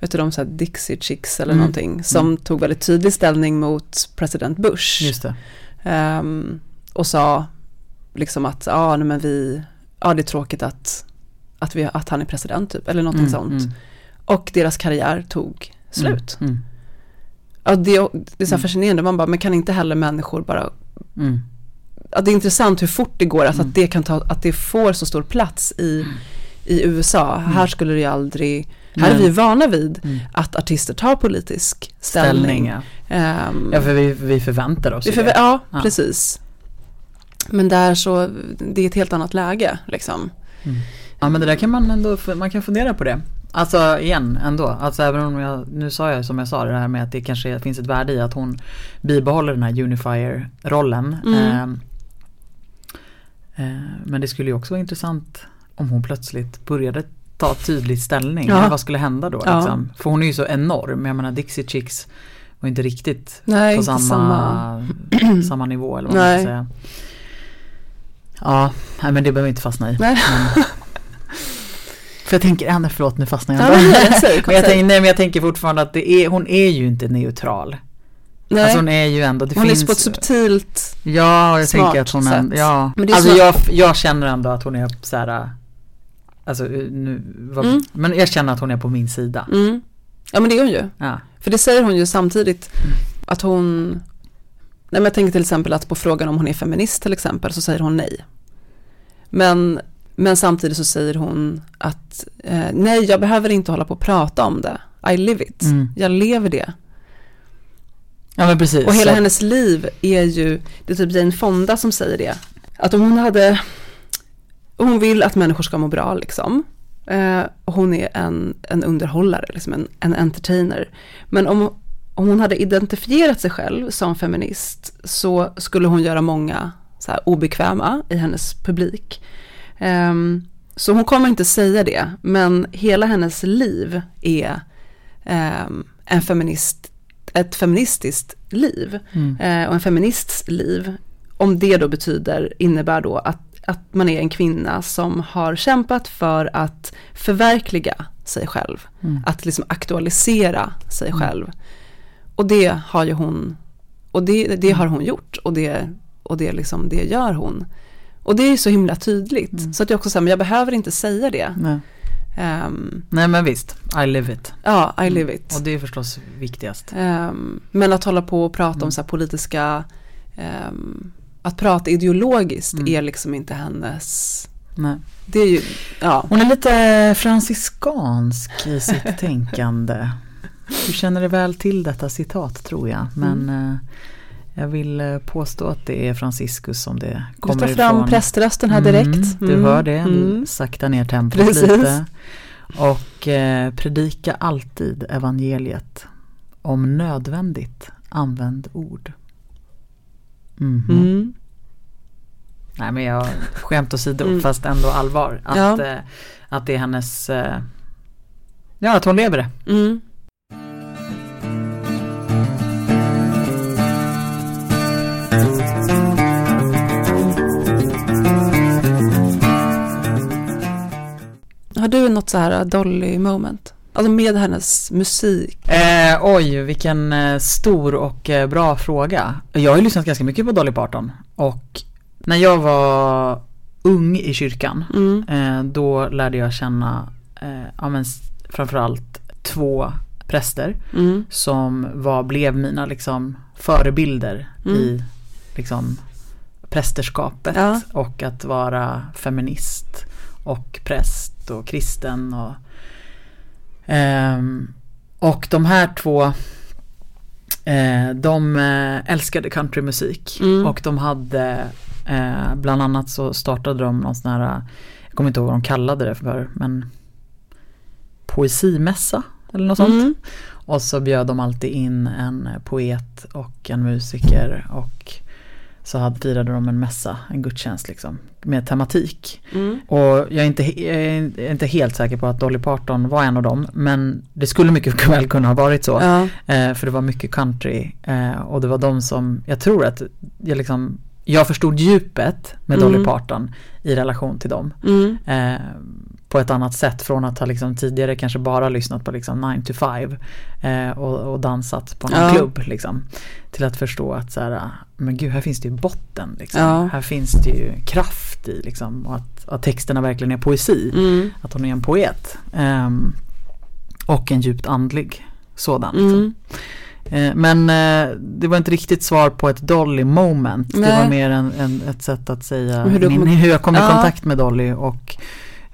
vet du de så här Dixie Chicks eller Mm. någonting, som tog väldigt tydlig ställning mot president Bush. Just det. Ehm, och sa liksom att, ja nej, men vi, ja det är tråkigt att, att, vi, att han är president typ, eller någonting Mm, sånt. mm, Och deras karriär tog slut. Mm, mm, Ja, det, det är så här Mm. fascinerande, man bara, men kan inte heller människor bara mm. ja, det är intressant hur fort det går, alltså att det kan ta, att det får så stor plats i, i USA. Här skulle det ju aldrig, här är vi vana vid Mm. att artister tar politisk Ställning, ställning. ja. Ehm, ja för vi, vi förväntar oss vi får, det. ja, Ja. precis. Men där så, det är ett helt annat läge liksom. Ja men det där kan man ändå, man kan fundera på det. Alltså igen ändå, alltså även om jag, nu sa jag som jag sa det här med att det kanske finns ett värde i att hon bibehåller den här unifier-rollen. Mm. Eh, men det skulle ju också vara intressant om hon plötsligt började ta tydlig ställning. Ja. Vad skulle hända då? Ja. Liksom? För hon är ju så enorm, jag menar Dixie Chicks var inte riktigt Nej, på inte samma, samma. [clears throat] samma nivå eller vad man ska säga. Ja, nej, men det behöver vi inte fastna i. Nej. Men, [laughs] för jag tänker, Anna förlåt nu fastnar jag. Ja, men [laughs] men jag tänker, nej men jag tänker fortfarande att det är, hon är ju inte neutral. Nej, Alltså hon är ju ändå, det hon finns är på ett subtilt, Ja, jag tänker att hon är, sätt. ja. Men det är alltså så- jag, jag känner ändå att hon är så här, alltså nu, vad, Mm. men jag känner att hon är på min sida. mm. ja men det är hon ju. Ja. För det säger hon ju samtidigt Mm. att hon, nej men jag tänker till exempel att på frågan om hon är feminist till exempel så säger hon nej. Men, men samtidigt så säger hon att eh, nej jag behöver inte hålla på och prata om det. I live it. Mm. Jag lever det. ja men precis. Och hela Så- hennes liv är ju, det är typ Jane Fonda som säger det. Att om hon hade, hon vill att människor ska må bra liksom. Eh, hon är en, en underhållare, liksom en, en entertainer. Men om, om hon hade identifierat sig själv som feminist så skulle hon göra många så här, obekväma i hennes publik. Ehm, så hon kommer inte säga det, men hela hennes liv är ehm, en feminist, ett feministiskt liv Mm. eh, och en feminists liv. Om det då betyder, innebär då att, att man är en kvinna som har kämpat för att förverkliga sig själv. Mm. Att liksom aktualisera sig Mm. själv. Och det har ju hon, och det, det har hon gjort och det, och det, liksom, det gör hon. Och det är så himla tydligt. Mm. Så att jag också säger, men jag behöver inte säga det. Nej. Ehm, nej men visst, I live it. ja, I live it. Och det är förstås viktigast. Ehm, men att hålla på och prata Mm. om så här politiska, ehm, att prata ideologiskt Mm. är liksom inte hennes, Nej. det är ju, ja. Hon är lite franciskansk i sitt [laughs] tänkande. Du känner dig väl till detta citat tror jag. Men Mm. jag vill eh, påstå att det är Franciscus som det Du kommer tar fram ifrån. präströsten här direkt. Mm, du hör det, du Mm. saktar ner tempot Precis. lite. Och eh, predika alltid evangeliet. Om nödvändigt, använd ord. Mhm. Mm. Nej men jag skämt åsido Mm. fast ändå allvar. Att, Ja. eh, att det är hennes, eh, ja att hon lever det. Mm. Har du något så här Dolly moment? Alltså med hennes musik. Eh, oj, vilken eh, stor och eh, bra fråga. Jag har ju lyssnat ganska mycket på Dolly Parton. Och när jag var ung i kyrkan, Mm. eh, då lärde jag känna eh, ja, men, framförallt två präster Mm. som var, blev mina liksom förebilder Mm. i liksom prästerskapet Ja. och att vara feminist och präst och kristen och ehm, och de här två eh, de eh, älskade countrymusik Mm. och de hade eh, bland annat så startade de någon sån här jag kommer inte ihåg vad de kallade det för men poesimässa eller något sånt. Mm. Och så bjöd de alltid in en poet och en musiker och så hade, firade de en mässa, en gudstjänst liksom, med tematik. Mm. Och jag är, inte, jag är inte helt säker på att Dolly Parton var en av dem, men det skulle mycket [laughs] väl kunna ha varit så. Ja. Eh, för det var mycket country eh, och det var de som, jag tror att jag liksom, jag förstod djupet med Dolly Mm. Parton i relation till dem. Mm. Eh, på ett annat sätt från att ha liksom tidigare kanske bara lyssnat på liksom 9 to 5 eh, och, och dansat på någon Ja. klubb liksom. Till att förstå att så här, men gud här finns det ju botten liksom. Ja. Här finns det ju kraft i liksom och att, att texterna verkligen är poesi. Mm. Att hon är en poet. Ehm, och en djupt andlig sådan. Liksom. Mm. Eh, Men eh, det var inte riktigt svar på ett Dolly moment. Det Nej. var mer en, en, ett sätt att säga Hur min, hur jag kom i Ja. kontakt med Dolly och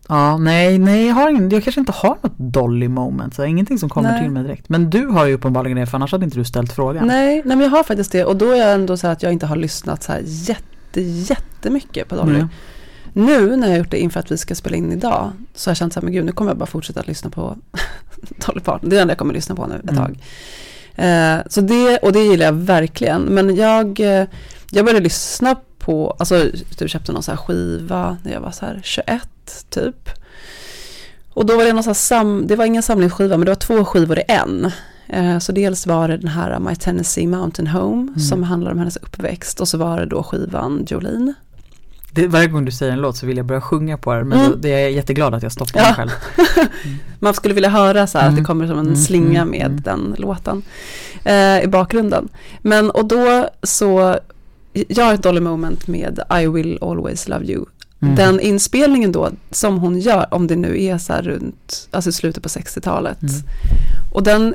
Ja, nej, nej, jag, har ingen, jag kanske inte har något Dolly moment, så ingenting som kommer Nej. till mig direkt. Men du har ju uppenbarligen det, för annars hade inte du ställt frågan. Nej, nej, men jag har faktiskt det och då är jag ändå så här att jag inte har lyssnat så här jätte, jättemycket på Dolly. Mm. Nu när jag har gjort det inför att vi ska spela in idag så har jag känt så här, men gud nu kommer jag bara fortsätta att lyssna på [laughs] Dolly Parton. Det är det enda jag kommer lyssna på nu ett Mm. tag. Eh, så det, och det gillar jag verkligen. Men jag, eh, jag började lyssna på, alltså typ köpte någon så här skiva när jag var så här 21 typ. Och då var det någon så här sam, det var ingen samlingsskiva men det var två skivor i en. Eh, Så dels var det den här My Tennessee Mountain Home Mm. som handlar om hennes uppväxt och så var det då skivan Jolene. Det, varje gång du säger en låt så vill jag börja sjunga på den, men Mm. då, det är jag jätteglad att jag stoppar Ja. mig själv. [laughs] Man skulle vilja höra så här att Mm. det kommer som en Mm, slinga mm, med mm. den låten eh, i bakgrunden. Men och då så, jag har ett Dolly Moment med I will always love you. Mm. Den inspelningen då som hon gör, om det nu är så här runt, alltså slutet på 60-talet. Mm. Och den,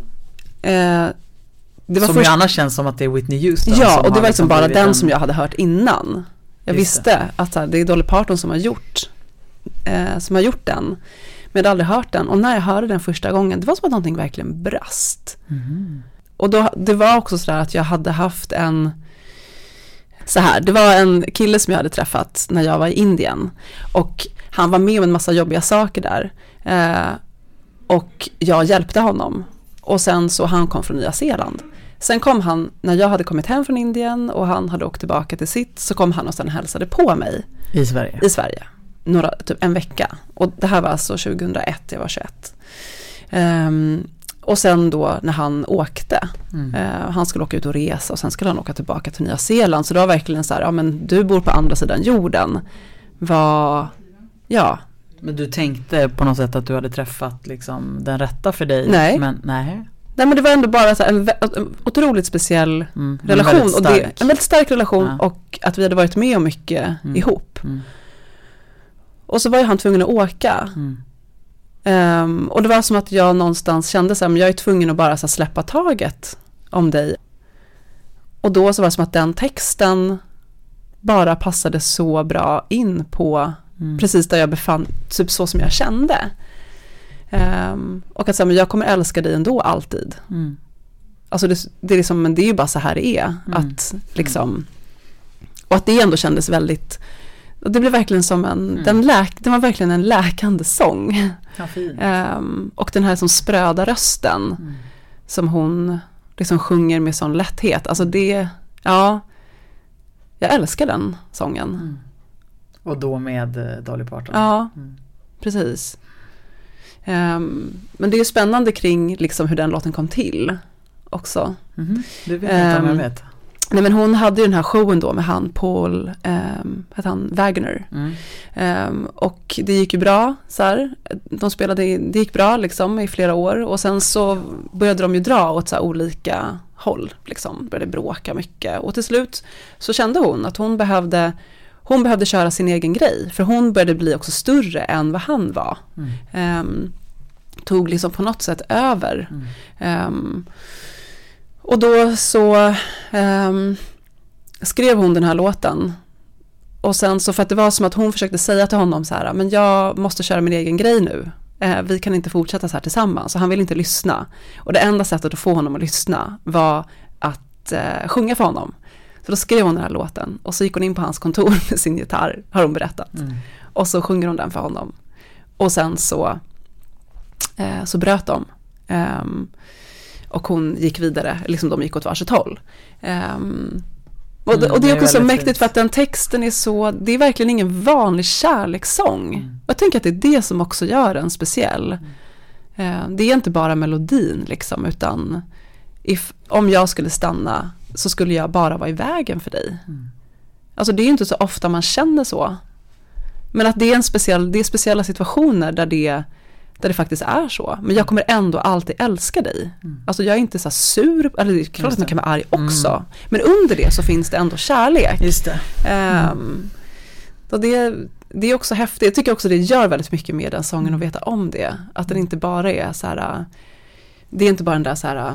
eh, det var som först, ju annars känns som att det är Whitney Houston ja och det var liksom bara blivit den en- som jag hade hört innan. Jag Just visste att så här, det är Dolly Parton som har gjort, eh, som har gjort den. Men jag hade aldrig hört den och när jag hörde den första gången, det var som att någonting verkligen brast. Mhm. Och då, det var också så där att jag hade haft en, så här, det var en kille som jag hade träffat när jag var i Indien. Och han var med om en massa jobbiga saker där. Eh, och jag hjälpte honom. Och sen så han kom från Nya Zeeland. Sen kom han, när jag hade kommit hem från Indien och han hade åkt tillbaka till sitt, så kom han och sen hälsade på mig I Sverige. i Sverige. Några, typ en vecka. Och det här var alltså 2001, jag var 21. Ehm, och sen då när han åkte, Mm. eh, han skulle åka ut och resa och sen skulle han åka tillbaka till Nya Zeeland. Så det var verkligen så här, ja men du bor på andra sidan jorden. Vad, ja, Men du tänkte på något sätt att du hade träffat liksom den rätta för dig? Nej. Men nej. nej men det var ändå bara så en, en otroligt speciell Mm. relation. väldigt Och det, en väldigt stark relation Ja. och att vi hade varit med om mycket Mm. ihop. Mm. Och så var ju han tvungen att åka. Mm. Ehm, och det var som att jag någonstans kände så här, men jag är tvungen att bara så här, släppa taget om dig. Och då så var det som att den texten bara passade så bra in på Mm. precis där jag befann typ så som jag kände. Ehm, och att säga, men jag kommer älska dig ändå alltid. Mm. Alltså det, det är liksom, men det är ju bara så här det är. Mm. Att liksom, och att det ändå kändes väldigt, och det blev verkligen som en, Mm. den, läk, den var verkligen en läkande sång. Ja. Ehm, och den här som spröda rösten Mm. som hon liksom sjunger med sån lätthet. Alltså det, ja, jag älskar den sången. Mm. Och då med eh, Dolly Parton? Ja, Mm. precis. Ehm, men det är ju spännande kring liksom hur den låten kom till också. Mhm. Du vet inte om jag vet. Nej men hon hade ju den här showen då med han Paul, um, hette han, Wagner. Mm. Ehm, och det gick ju bra så här. De spelade, det gick bra liksom i flera år och sen så började de ju dra åt så olika håll liksom. Började bråka mycket och till slut så kände hon att hon behövde hon behövde köra sin egen grej för hon började bli också större än vad han var. Mm. Ehm, tog liksom på något sätt över. Mm. Och då så um, skrev hon den här låten. Och sen så för att det var som att hon försökte säga till honom så här, men jag måste köra min egen grej nu. Eh, vi kan inte fortsätta så här tillsammans. Så han vill inte lyssna. Och det enda sättet att få honom att lyssna var att eh, sjunga för honom. Så då skrev hon den här låten och så gick hon in på hans kontor [laughs] med sin gitarr, har hon berättat. Mm. Och så sjunger hon den för honom. Och sen så, eh, så bröt de. Um, och hon gick vidare, liksom de gick åt varsitt håll. Um, och, Mm, och det det är också så mäktigt fint. för att den texten är så, det är verkligen ingen vanlig kärlekssång. Mm. Jag tänker att det är det som också gör den speciell. Eh, det är inte bara melodin liksom, utan if, om jag skulle stanna så skulle jag bara vara i vägen för dig. Mm. Alltså det är inte så ofta man känner så. Men att det är en speciell, det är speciella situationer där det, där det faktiskt är så. Men jag kommer ändå alltid älska dig. Mm. Alltså jag är inte så här sur, eller det är klart att man kan vara arg också. Mm. Men under det så finns det ändå kärlek. Just det. Ehm, och det, det är också häftigt, jag tycker också det gör väldigt mycket med den sången Mm. att veta om det. Att den inte bara är så här, det är inte bara den där så här,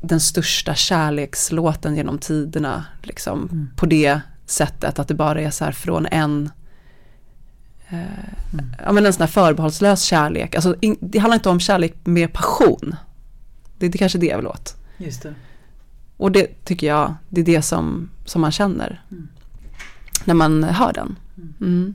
den största kärlekslåten genom tiderna, liksom Mm. på det sättet att det bara är så här från en Mm. ja men en sån här förbehållslös kärlek, alltså in, det handlar inte om kärlek med passion. Det, det är kanske det jag vill åt. Just det. Och det tycker jag, det är det som, som man känner Mm. när man hör den. Mm.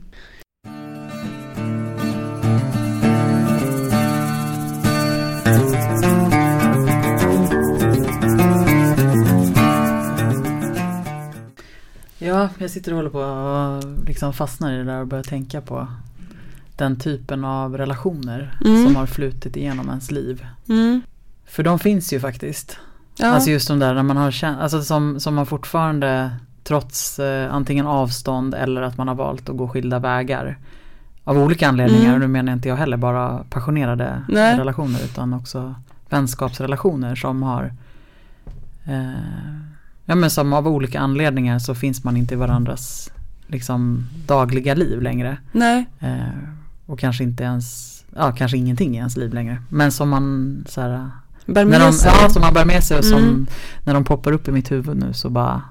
Ja, jag sitter och håller på och liksom fastnar i det där och börjar tänka på den typen av relationer Mm. som har flutit igenom ens liv. Mm. För de finns ju faktiskt. Ja. Alltså just de där när man har alltså som, som man fortfarande trots eh, antingen avstånd eller att man har valt att gå skilda vägar. Av olika anledningar, Mm. och nu menar inte jag heller bara passionerade Nej. relationer utan också vänskapsrelationer som har eh, Ja men som av olika anledningar så finns man inte i varandras liksom dagliga liv längre. Nej. Eh, och kanske inte ens, ja kanske ingenting i ens liv längre. Men som man så här, Bär med de, sig. ja, som man bär med sig och som Mm. när de poppar upp i mitt huvud nu så bara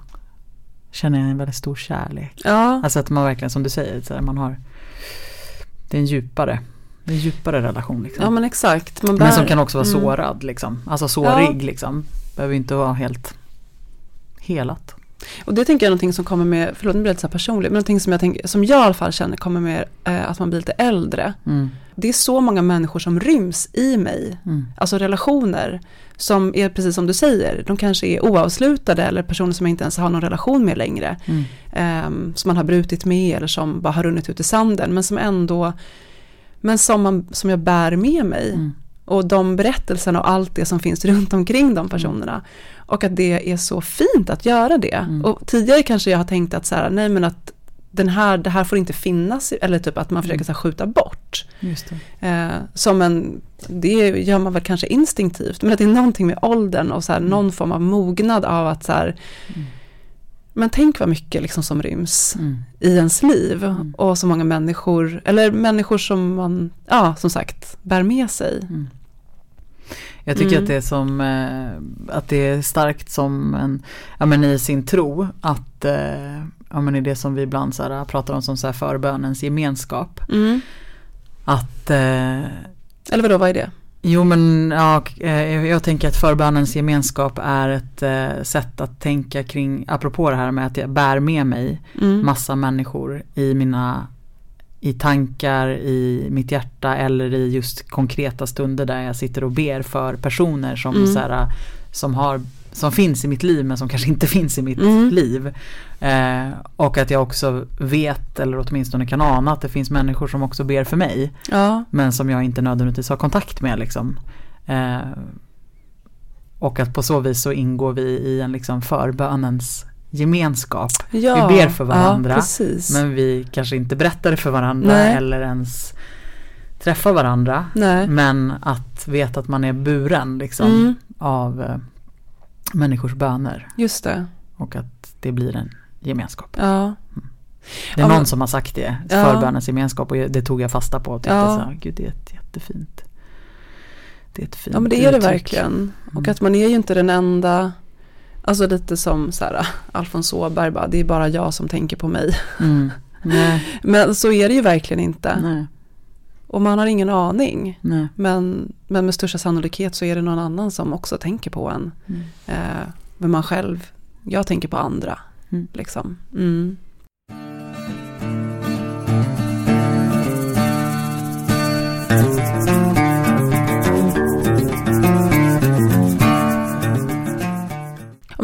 känner jag en väldigt stor kärlek. Ja. Alltså att man verkligen som du säger, så här, man har det är en djupare, en djupare relation liksom. ja men exakt. Bär, Men som kan också vara Mm. sårad liksom. Alltså sårig liksom. Behöver inte vara helt helat. Och det tänker jag är någonting som kommer med, förlåt nu blir jag lite så här personligt, men någonting som jag, tänker, som jag i alla fall känner kommer med eh, att man blir lite äldre. Mm. Det är så många människor som ryms i mig. Mm. Alltså relationer som är precis som du säger, de kanske är oavslutade eller personer som jag inte ens har någon relation med längre. Mm. Ehm, som man har brutit med eller som bara har runnit ut i sanden men som ändå, men som, man, som jag bär med mig. Mm. Och de berättelserna och allt det som finns runt omkring de personerna. Och att det är så fint att göra det. Mm. Och tidigare kanske jag har tänkt att så här, nej men att den här, det här får inte finnas, eller typ att man försöker så här, skjuta bort. Eh, som en, det gör man väl kanske instinktivt, men att det är någonting med åldern och så här, någon form av mognad av att så här, Mm. men tänk vad mycket liksom som ryms Mm. i ens liv Mm. och så många människor, eller människor som man, ja som sagt, bär med sig. Jag tycker Mm. att det är som, eh, att det är starkt som en, ja men i sin tro att, eh, ja men i det som vi ibland så här, pratar om som så här förbönens gemenskap. Mm. Att eh, Eller vadå, vad är det? Jo men ja, eh, jag tänker att förbönens gemenskap är ett eh, sätt att tänka kring, apropå det här med att jag bär med mig Mm. massa människor i mina i tankar, i mitt hjärta eller i just konkreta stunder där jag sitter och ber för personer som, Mm. så här, som, har, som finns i mitt liv men som kanske inte [laughs] finns i mitt Mm. liv. Eh, och att jag också vet, eller åtminstone kan ana att det finns människor som också ber för mig Ja, men som jag inte nödvändigtvis har kontakt med liksom. Eh, och att på så vis så ingår vi i en liksom förbönens gemenskap. ja. Vi ber för varandra, Ja. Men vi kanske inte berättar det för varandra Nej. eller ens träffar varandra. Nej. Men att veta att man är buren liksom Mm. av eh, människors böner. Just det. Och att det blir en gemenskap. Ja. Det är Ja, någon men- som har sagt det, förbönens gemenskap och det tog jag fasta på och tyckte Ja. så här, gud det är ett jättefint. det är ett fint Ja men det är det uttryck. verkligen. Och Mm. att man är ju inte den enda, alltså lite som så här, Alfons Åberg bara, det är bara jag som tänker på mig. Mm. [laughs] Men så är det ju verkligen inte. nej, Och man har ingen aning. nej. Men, men med största sannolikhet så är det någon annan som också tänker på en. Mm. Eh, men man själv, jag tänker på andra. Mm. Liksom.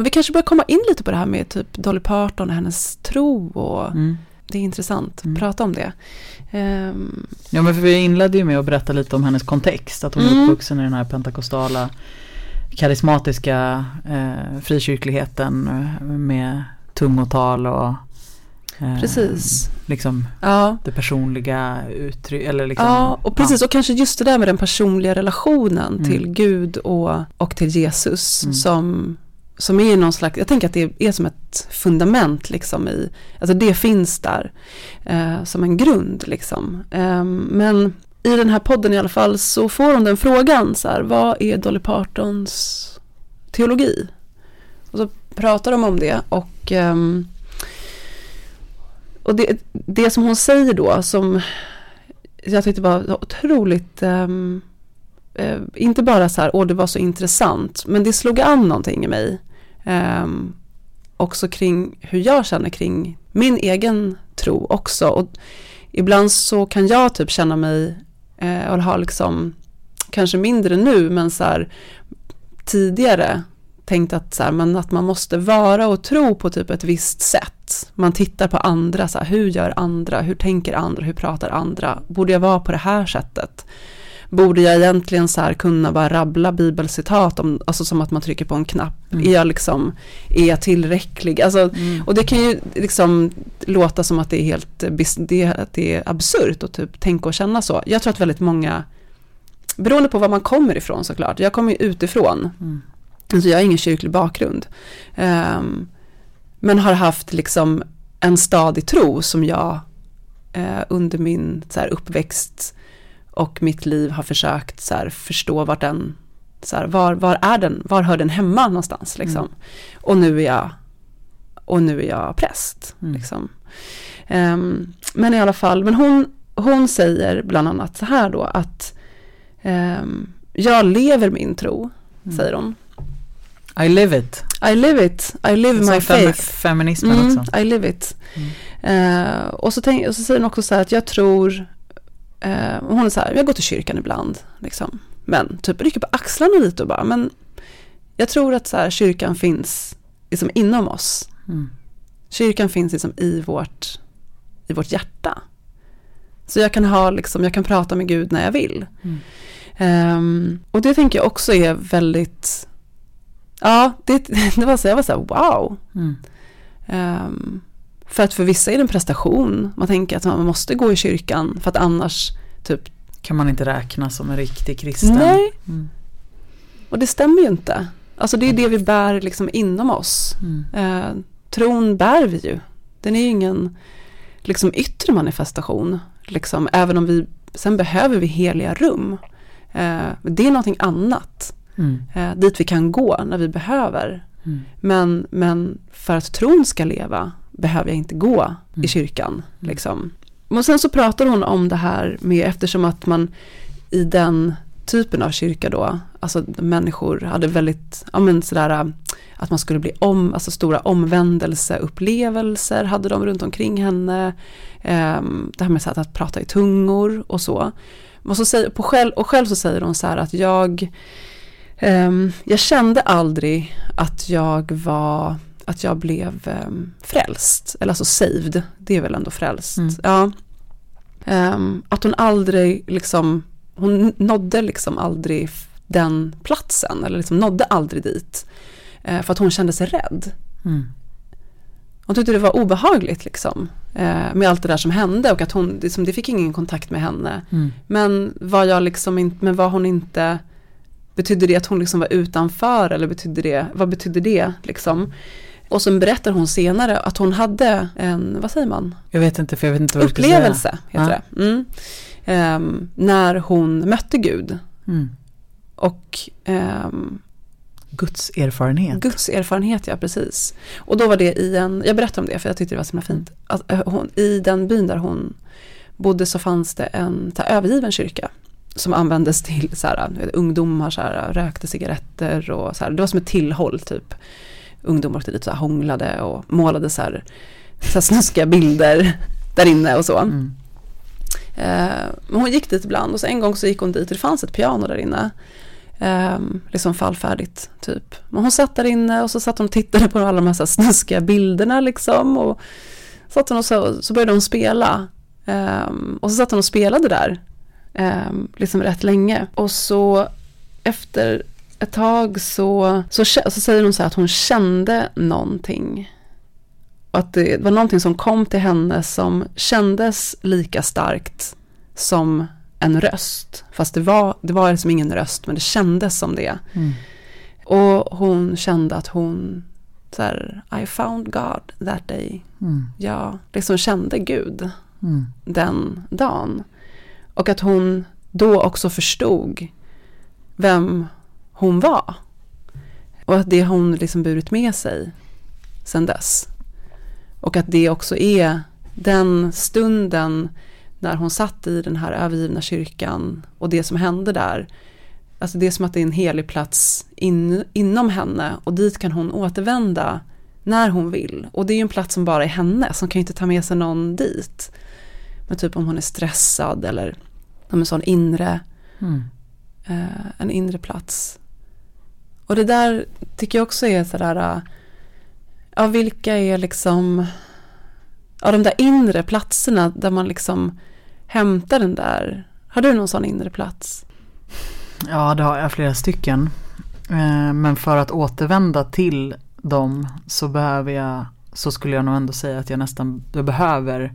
Vi kanske börjar komma in lite på det här med typ Dolly Parton och hennes tro och Mm. det är intressant. Mm. Prata om det. Ehm, Ja men för vi inledde ju med att berätta lite om hennes kontext. Att hon är Mm. uppvuxen i den här pentakostala karismatiska eh, frikyrkligheten eh, med tungotal och eh, precis. liksom Ja. det personliga uttryck eller liksom Ja, och precis. Och kanske just det där med den personliga relationen Mm. till Gud och, och till Jesus Mm. som, som är någon slags, jag tänker att det är som ett fundament liksom i, alltså det finns där eh, som en grund liksom. Eh, men i den här podden i alla fall så får hon den frågan så här, vad är Dolly Partons teologi? Och så pratar de om det och eh, och det, det som hon säger då som jag tyckte var otroligt, ehm, eh, inte bara så här, åh det var så intressant, men det slog an någonting i mig. Ehm, också kring hur jag känner kring min egen tro också. Och ibland så kan jag typ känna mig, eh, och ha liksom, kanske mindre nu, men så här tidigare tänkt att, så här, men att man måste vara och tro på typ ett visst sätt. Man tittar på andra, så här, hur gör andra, hur tänker andra, hur pratar andra? Borde jag vara på det här sättet? Borde jag egentligen så här kunna bara rabbla bibelcitat, om, alltså som att man trycker på en knapp? Mm. Är jag liksom, är jag tillräcklig? Alltså, Mm. och det kan ju liksom låta som att det är helt, det, att det är absurt att typ tänka och känna så. Jag tror att väldigt många, beroende på var man kommer ifrån såklart, jag kommer ju utifrån, Mm. Alltså jag har ingen kyrklig bakgrund. Ehm, men har haft liksom en stadig tro som jag eh, under min så här, uppväxt och mitt liv har försökt så här, förstå vart den, så här, var, var är den, var hör den hemma någonstans liksom. Mm. Och nu är jag, och nu är jag präst Mm. liksom. Ehm, men i alla fall, men hon, hon säger bland annat så här då att ehm, jag lever min tro, Mm. säger hon. I live it. I live it, I live my faith. Feminismen Mm, också. I live it. Mm. Eh, och, så tänk, och så säger hon också så här att jag tror, eh, och hon är så här, jag går till kyrkan ibland, liksom. men typ rycker på axlarna lite och bara, men jag tror att så här, kyrkan finns liksom inom oss. Mm. Kyrkan finns liksom i vårt, i vårt hjärta. Så jag kan ha liksom, jag kan prata med Gud när jag vill. Mm. Ehm, och det tänker jag också är väldigt, ja, det, [laughs] det var så, jag var så här, wow. Mm. Ehm, för att för vissa är det en prestation. Man tänker att man måste gå i kyrkan för att annars typ, Kan man inte räkna som en riktig kristen? nej, Mm. och det stämmer ju inte. Alltså det är det vi bär liksom inom oss. Mm. Eh, tron bär vi ju. Den är ju ingen liksom yttre manifestation. Liksom, även om vi, sen behöver vi heliga rum. Eh, det är någonting annat. Mm. Eh, dit vi kan gå när vi behöver. Mm. Men, men för att tron ska leva behöver jag inte gå Mm. i kyrkan. Liksom. Och sen så pratar hon om det här med eftersom att man i den typen av kyrka då, alltså människor hade väldigt, ja men sådär att man skulle bli om, alltså stora omvändelseupplevelser hade de runt omkring henne. Ehm, det här med så att, att prata i tungor och så. Och, så säger, på själv, och själv så säger hon så här att jag, ehm, jag kände aldrig att jag var, att jag blev um, frälst, eller alltså saved, det är väl ändå frälst. Mm. Ja. Ehm, att hon aldrig liksom, hon nådde liksom aldrig den platsen, eller liksom nådde aldrig dit. Eh, för att hon kände sig rädd. Mm. Hon tyckte det var obehagligt liksom. Eh, med allt det där som hände och att hon, liksom, det fick ingen kontakt med henne. Mm. Men var jag liksom inte, men var hon inte, betydde det att hon liksom var utanför eller betydde det, vad betydde det liksom? Och så berättar hon senare att hon hade en, vad säger man? Jag vet inte för jag vet inte vad du Upplevelse heter det. Mm. Ehm, när hon mötte Gud. Mm. Och ehm, Guds erfarenhet. Guds erfarenhet, ja precis. Och då var det i en, jag berättade om det för jag tyckte det var så himla fint. Att, eh, hon, I den byn där hon bodde så fanns det en här, övergiven kyrka. Som användes till så här, vet, ungdomar så här, rökte cigaretter och så här, det var som ett tillhåll typ. Ungdomar åkte dit och hånglade och målade så här, så här snuskiga bilder där inne och så. Mm. Eh, men hon gick dit ibland och så en gång så gick hon dit och det fanns ett piano där inne. Eh, liksom fallfärdigt typ. Men hon satt där inne och så satt hon och tittade på alla de här, så här snuskiga bilderna liksom. Och satt hon och så, så började hon spela. Eh, och så satt hon och spelade där. eh, liksom rätt länge. Och så efter ett tag så, så, så säger hon så här att hon kände någonting. Och att det var någonting som kom till henne som kändes lika starkt som en röst. Fast det var, det var liksom ingen röst, men det kändes som det. Mm. Och hon kände att hon, så här, I found God that day. Mm. Jag liksom kände Gud Mm. den dagen. Och att hon då också förstod vem hon var. Och att det har hon liksom burit med sig sen dess. Och att det också är den stunden när hon satt i den här övergivna kyrkan och det som hände där. Alltså det är som att det är en helig plats in, inom henne och dit kan hon återvända när hon vill. Och det är ju en plats som bara är henne, som kan ju inte ta med sig någon dit. Men typ om hon är stressad eller om en sån inre, Mm. eh, en inre plats. Och det där tycker jag också är sådär, eh, ja vilka är liksom, ja de där inre platserna där man liksom hämtar den där, har du någon sån inre plats? Ja, det har jag flera stycken. Eh, Men för att återvända till dem så behöver jag, så skulle jag nog ändå säga att jag nästan, jag behöver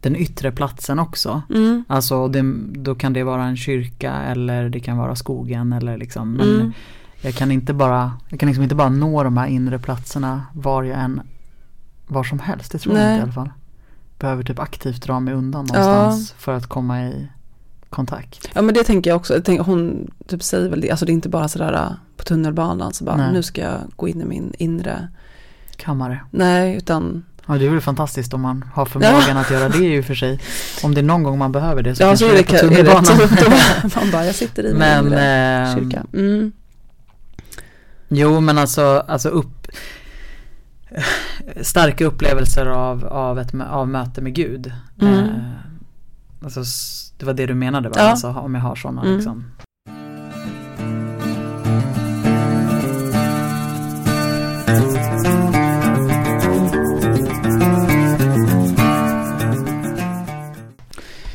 den yttre platsen också. Mm. Alltså det, då kan det vara en kyrka eller det kan vara skogen eller liksom. Men Mm. Jag kan inte bara, jag kan liksom inte bara nå de här inre platserna var jag än, var som helst. Det tror jag Nej. inte i alla fall. Behöver typ aktivt dra mig undan någonstans för att komma i kontakt. Ja men det tänker jag också, jag tänker, hon typ säger väl det, alltså det är inte bara sådär eh, på tunnelbanan så bara Nej. nu ska jag gå in i min inre, Kammare. nej utan, Ja det är väl fantastiskt om man har förmågan att göra det i och för sig. Om det är någon gång man behöver det så ja kanske så är det, på är det tunnelbanan. [laughs] man bara jag sitter i min Men, inre ehm, kyrka. Mm. Jo men alltså, alltså upp Starka upplevelser av, av, ett, av möte med Gud. Mm. Eh, alltså, det var det du menade va? Ja. Alltså, om jag har sådana Mm. liksom.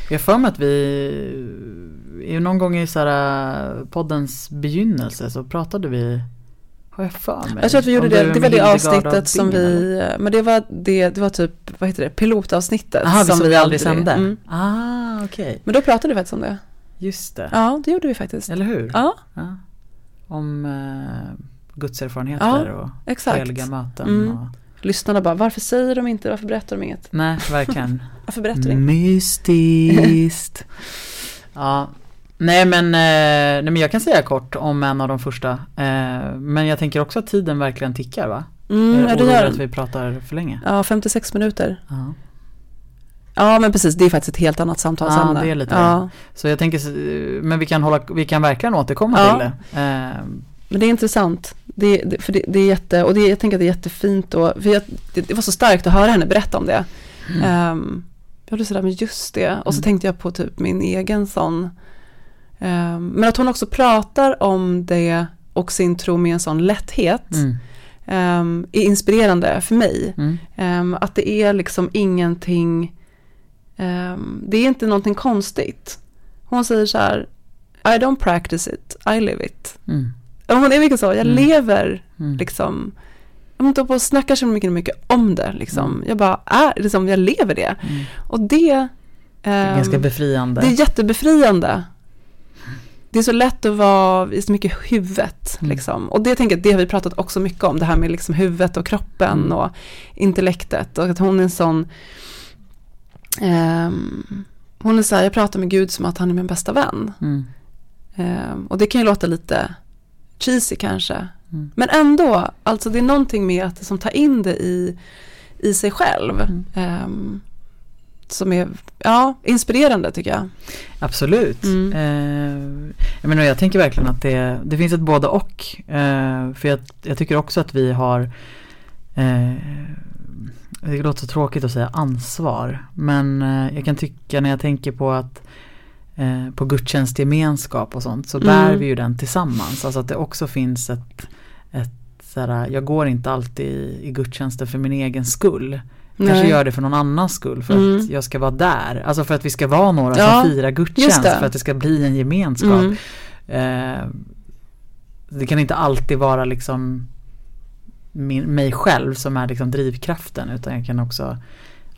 Jag för mig att vi någon gång i så här, poddens begynnelse så pratade vi Har jag för mig? Jag tror att vi gjorde det, det var det avsnittet som vi, men det var det, det var typ, vad heter det, pilotavsnittet. Aha, som, vi aldrig sände? Mm. Ah, okej. Men då pratade vi faktiskt om det. Just det. Ja, det gjorde vi faktiskt. Eller hur? Ja, Ja. Om eh, gudserfarenheter Ja, och exakt. heliga möten. Mm. Och, Lyssnarna bara, varför säger de inte, varför berättar de inget? nej, verkligen. [laughs] Varför berättar de inte? Mystiskt. [laughs] ja. Nej men, eh, nej men jag kan säga kort om en av de första. Eh, men jag tänker också att tiden verkligen tickar va? Mm, Är ja, du det att vi pratar för länge? Ja, 56 minuter. Ja. Ja, men precis, det är faktiskt ett helt annat samtalsämne. Ja, det är lite ja. Så jag tänker, eh, men vi kan, hålla, vi kan verkligen återkomma Ja. till det. Eh, Men det är intressant. Det, det, för det, det är jätte, och det, jag tänker att det är jättefint då, för jag, det, var så starkt att höra henne berätta om det. Ehm, jag blev sådär, men just det. Och så Mm. tänkte tänkte jag på typ min egen sån. Ehm, men att hon också pratar om det och sin tro med en sån lätthet. mm, ehm, är inspirerande för mig. mm, Ehm, att det är liksom ingenting, det är inte någonting konstigt. Hon säger så här, I don't practice it, I live it. mm, Hon är mycket så, jag Mm. lever mm. liksom, jag håller inte på och snackar så mycket, mycket om det liksom. Mm. Jag bara är, liksom, jag lever det. Och det, Det är ganska befriande. det är jättebefriande. Det är så lätt att vara i så mycket huvudet. Mm. Liksom. Och det tänker jag, det har vi pratat också mycket om, det här med liksom huvudet och kroppen Mm. och intellektet. Och att hon är en sån, ehm, hon är så här, jag pratar med Gud som att han är min bästa vän. Mm. Ehm, och det kan ju låta lite cheesy kanske. Mm. Men ändå, alltså det är någonting med att som tar in det i, i sig själv. Mm. Som är ja, inspirerande tycker jag. Absolut. Mm. Eh, jag, menar, jag tänker verkligen att det, det finns ett både och. Eh, för jag, jag tycker också att vi har eh, det låter så tråkigt att säga ansvar. Men eh, jag kan tycka när jag tänker på att eh, på gudstjänstgemenskap och sånt så Mm. bär vi ju den tillsammans. Alltså att det också finns ett, ett såhär, jag går inte alltid i, i gudstjänsten för min egen skull. Kanske Nej. gör det för någon annans skull för Mm. att jag ska vara där. Alltså för att vi ska vara några Ja, som firar gudstjänst för att det ska bli en gemenskap. Mm. Eh, det kan inte alltid vara liksom min, mig själv som är liksom drivkraften utan jag kan också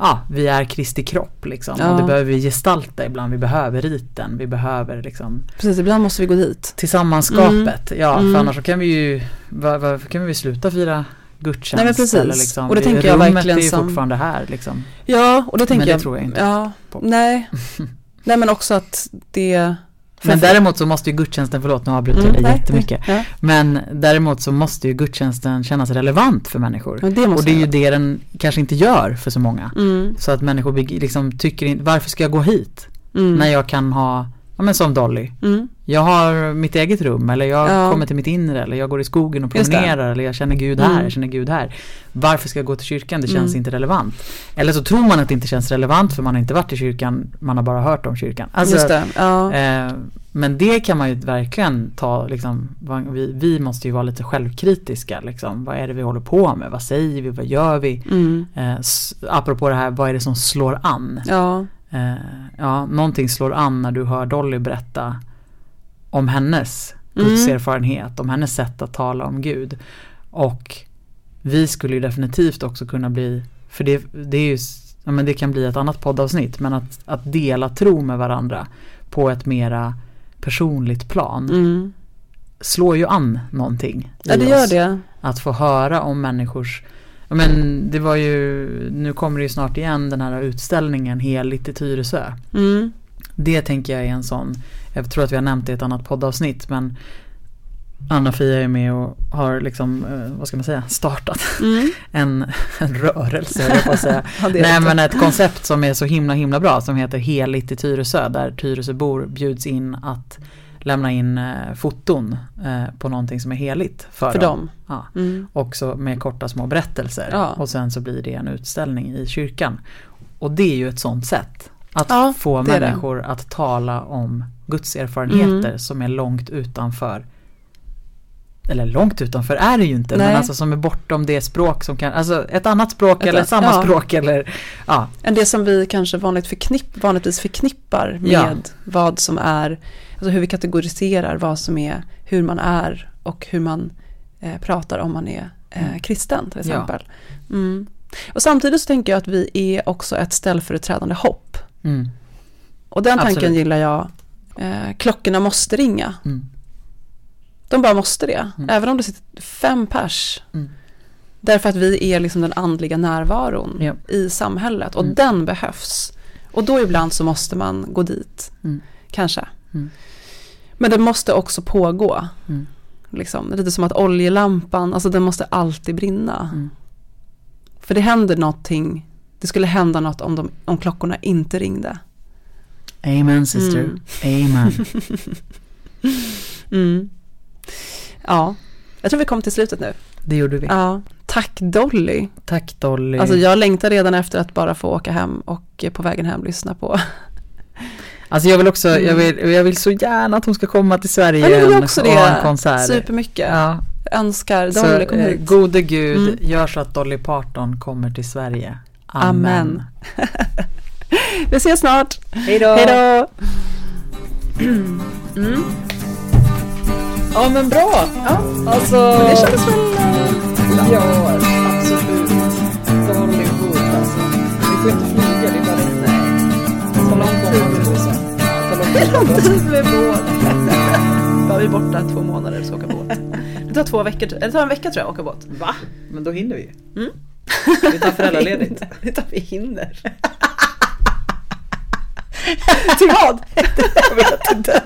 Ja, vi är Kristi kropp liksom Ja. och det behöver vi gestalta ibland. Vi behöver riten, vi behöver liksom Precis, ibland måste vi gå dit. tillsammanskapet. Ja, Mm. för annars så kan vi ju, var, varför kan vi sluta fira gudstjänst? Nej, men precis. Eller liksom, Och det tänker jag verkligen är ju som- fortfarande här liksom. Ja, och det tänker Men det jag. tror jag inte Ja, på. nej. [laughs] nej, men också att det... Men däremot så måste ju gudstjänsten, förlåt nu avbryter jag Mm, dig jättemycket. Ja, Men däremot så måste ju gudstjänsten kännas relevant för människor. det Och det är ju det den kanske inte gör för så många. Mm, Så att människor liksom tycker inte, varför ska jag gå hit? mm, När jag kan ha, ja men som Dolly. mm, Jag har mitt eget rum eller jag Ja. kommer till mitt inre eller jag går i skogen och promenerar eller jag känner Gud här, Mm. jag känner Gud här. Varför ska jag gå till kyrkan? Det känns Mm. inte relevant. Eller så tror man att det inte känns relevant för man har inte varit i kyrkan, man har bara hört om kyrkan. Alltså, Just det, ja. Eh, men det kan man ju verkligen ta, liksom, vi, vi måste ju vara lite självkritiska. Liksom. Vad är det vi håller på med? Vad säger vi? Vad gör vi? Mm, Eh, apropå det här, vad är det som slår an? ja, Eh, ja, någonting slår an när du hör Dolly berätta om hennes Mm. gudserfarenhet, om hennes sätt att tala om Gud. Och vi skulle ju definitivt också kunna bli, för det, det är ju, ja men det kan bli ett annat poddavsnitt, men att, att dela tro med varandra på ett mera personligt plan mm. slår ju an någonting ja, det i gör oss. det. Att få höra om människors men det var ju, nu kommer det ju snart igen den här utställningen Heligt i Tyresö. Mm, Det tänker jag är en sån, jag tror att vi har nämnt det i ett annat poddavsnitt men Anna-Fia är med och har liksom, eh, vad ska man säga, startat mm. [laughs] en, en rörelse, jag säga. [laughs] Ja, Nej men ett koncept som är så himla himla bra som heter Heligt i Tyresö där Tyresöbor bjuds in att lämna in eh, foton eh, på någonting som är heligt för, För dem. Ja. Mm. Också med korta små berättelser Ja. och sen så blir det en utställning i kyrkan. Och det är ju ett sånt sätt att Ja, få är det. människor att tala om Guds erfarenheter Mm. som är långt utanför eller långt utanför är det ju inte, Nej. men alltså som är bortom det språk som kan, alltså ett annat språk Ett eller samma ja. språk eller, ja, Än det som vi kanske vanligt förknipp, vanligtvis förknippar med Ja. vad som är, alltså hur vi kategoriserar vad som är, hur man är och hur man eh, pratar om man är eh, kristen till Ja. exempel. Mm. Och samtidigt så tänker jag att vi är också ett ställföreträdande hopp. mm, Och den tanken Absolut. gillar jag. Eh, klockorna måste ringa. mm, De bara måste det. Mm. Även om det sitter fem pers. Mm. Därför att vi är liksom den andliga närvaron Ja. i samhället. Och Mm. den behövs. Och då ibland så måste man gå dit. Mm. Kanske. Mm. Men det måste också pågå. Mm. Liksom. Det är lite som att oljelampan, alltså den måste alltid brinna. För det händer någonting. Det skulle hända något om, de, om klockorna inte ringde. Amen sister, Mm. amen. [laughs] Ja, jag tror vi kom till slutet nu. Det gjorde vi. Ja, tack Dolly. Tack Dolly. Alltså jag längtar redan efter att bara få åka hem och på vägen hem lyssna på. [laughs] Alltså jag vill också, jag vill, jag vill så gärna att hon ska komma till Sverige Ja, jag vill igen också och ha en det. konsert. Supermycket. Ja, önskar så Dolly kom eh, hit. gode Gud, Mm. gör så att Dolly Parton kommer till Sverige. Amen. [laughs] Vi ses snart. Hej då! Hej då. [clears throat] Mm. Ja men bra! Ja, Alltså, men det kändes väl eh, ja absolut. Dollywood alltså. Vi får inte flyga, det är bara nej. Så lång tid till USA. Hur lång tid med båt? [laughs] Då är vi borta två månader och ska åka båt. Det tar två veckor, eller det tar en vecka tror jag att åka båt. Va? Men då hinner vi. Mm. Vi tar föräldraledigt. Det [laughs] tar vi hinner. [laughs] Till vad? Jag vet inte.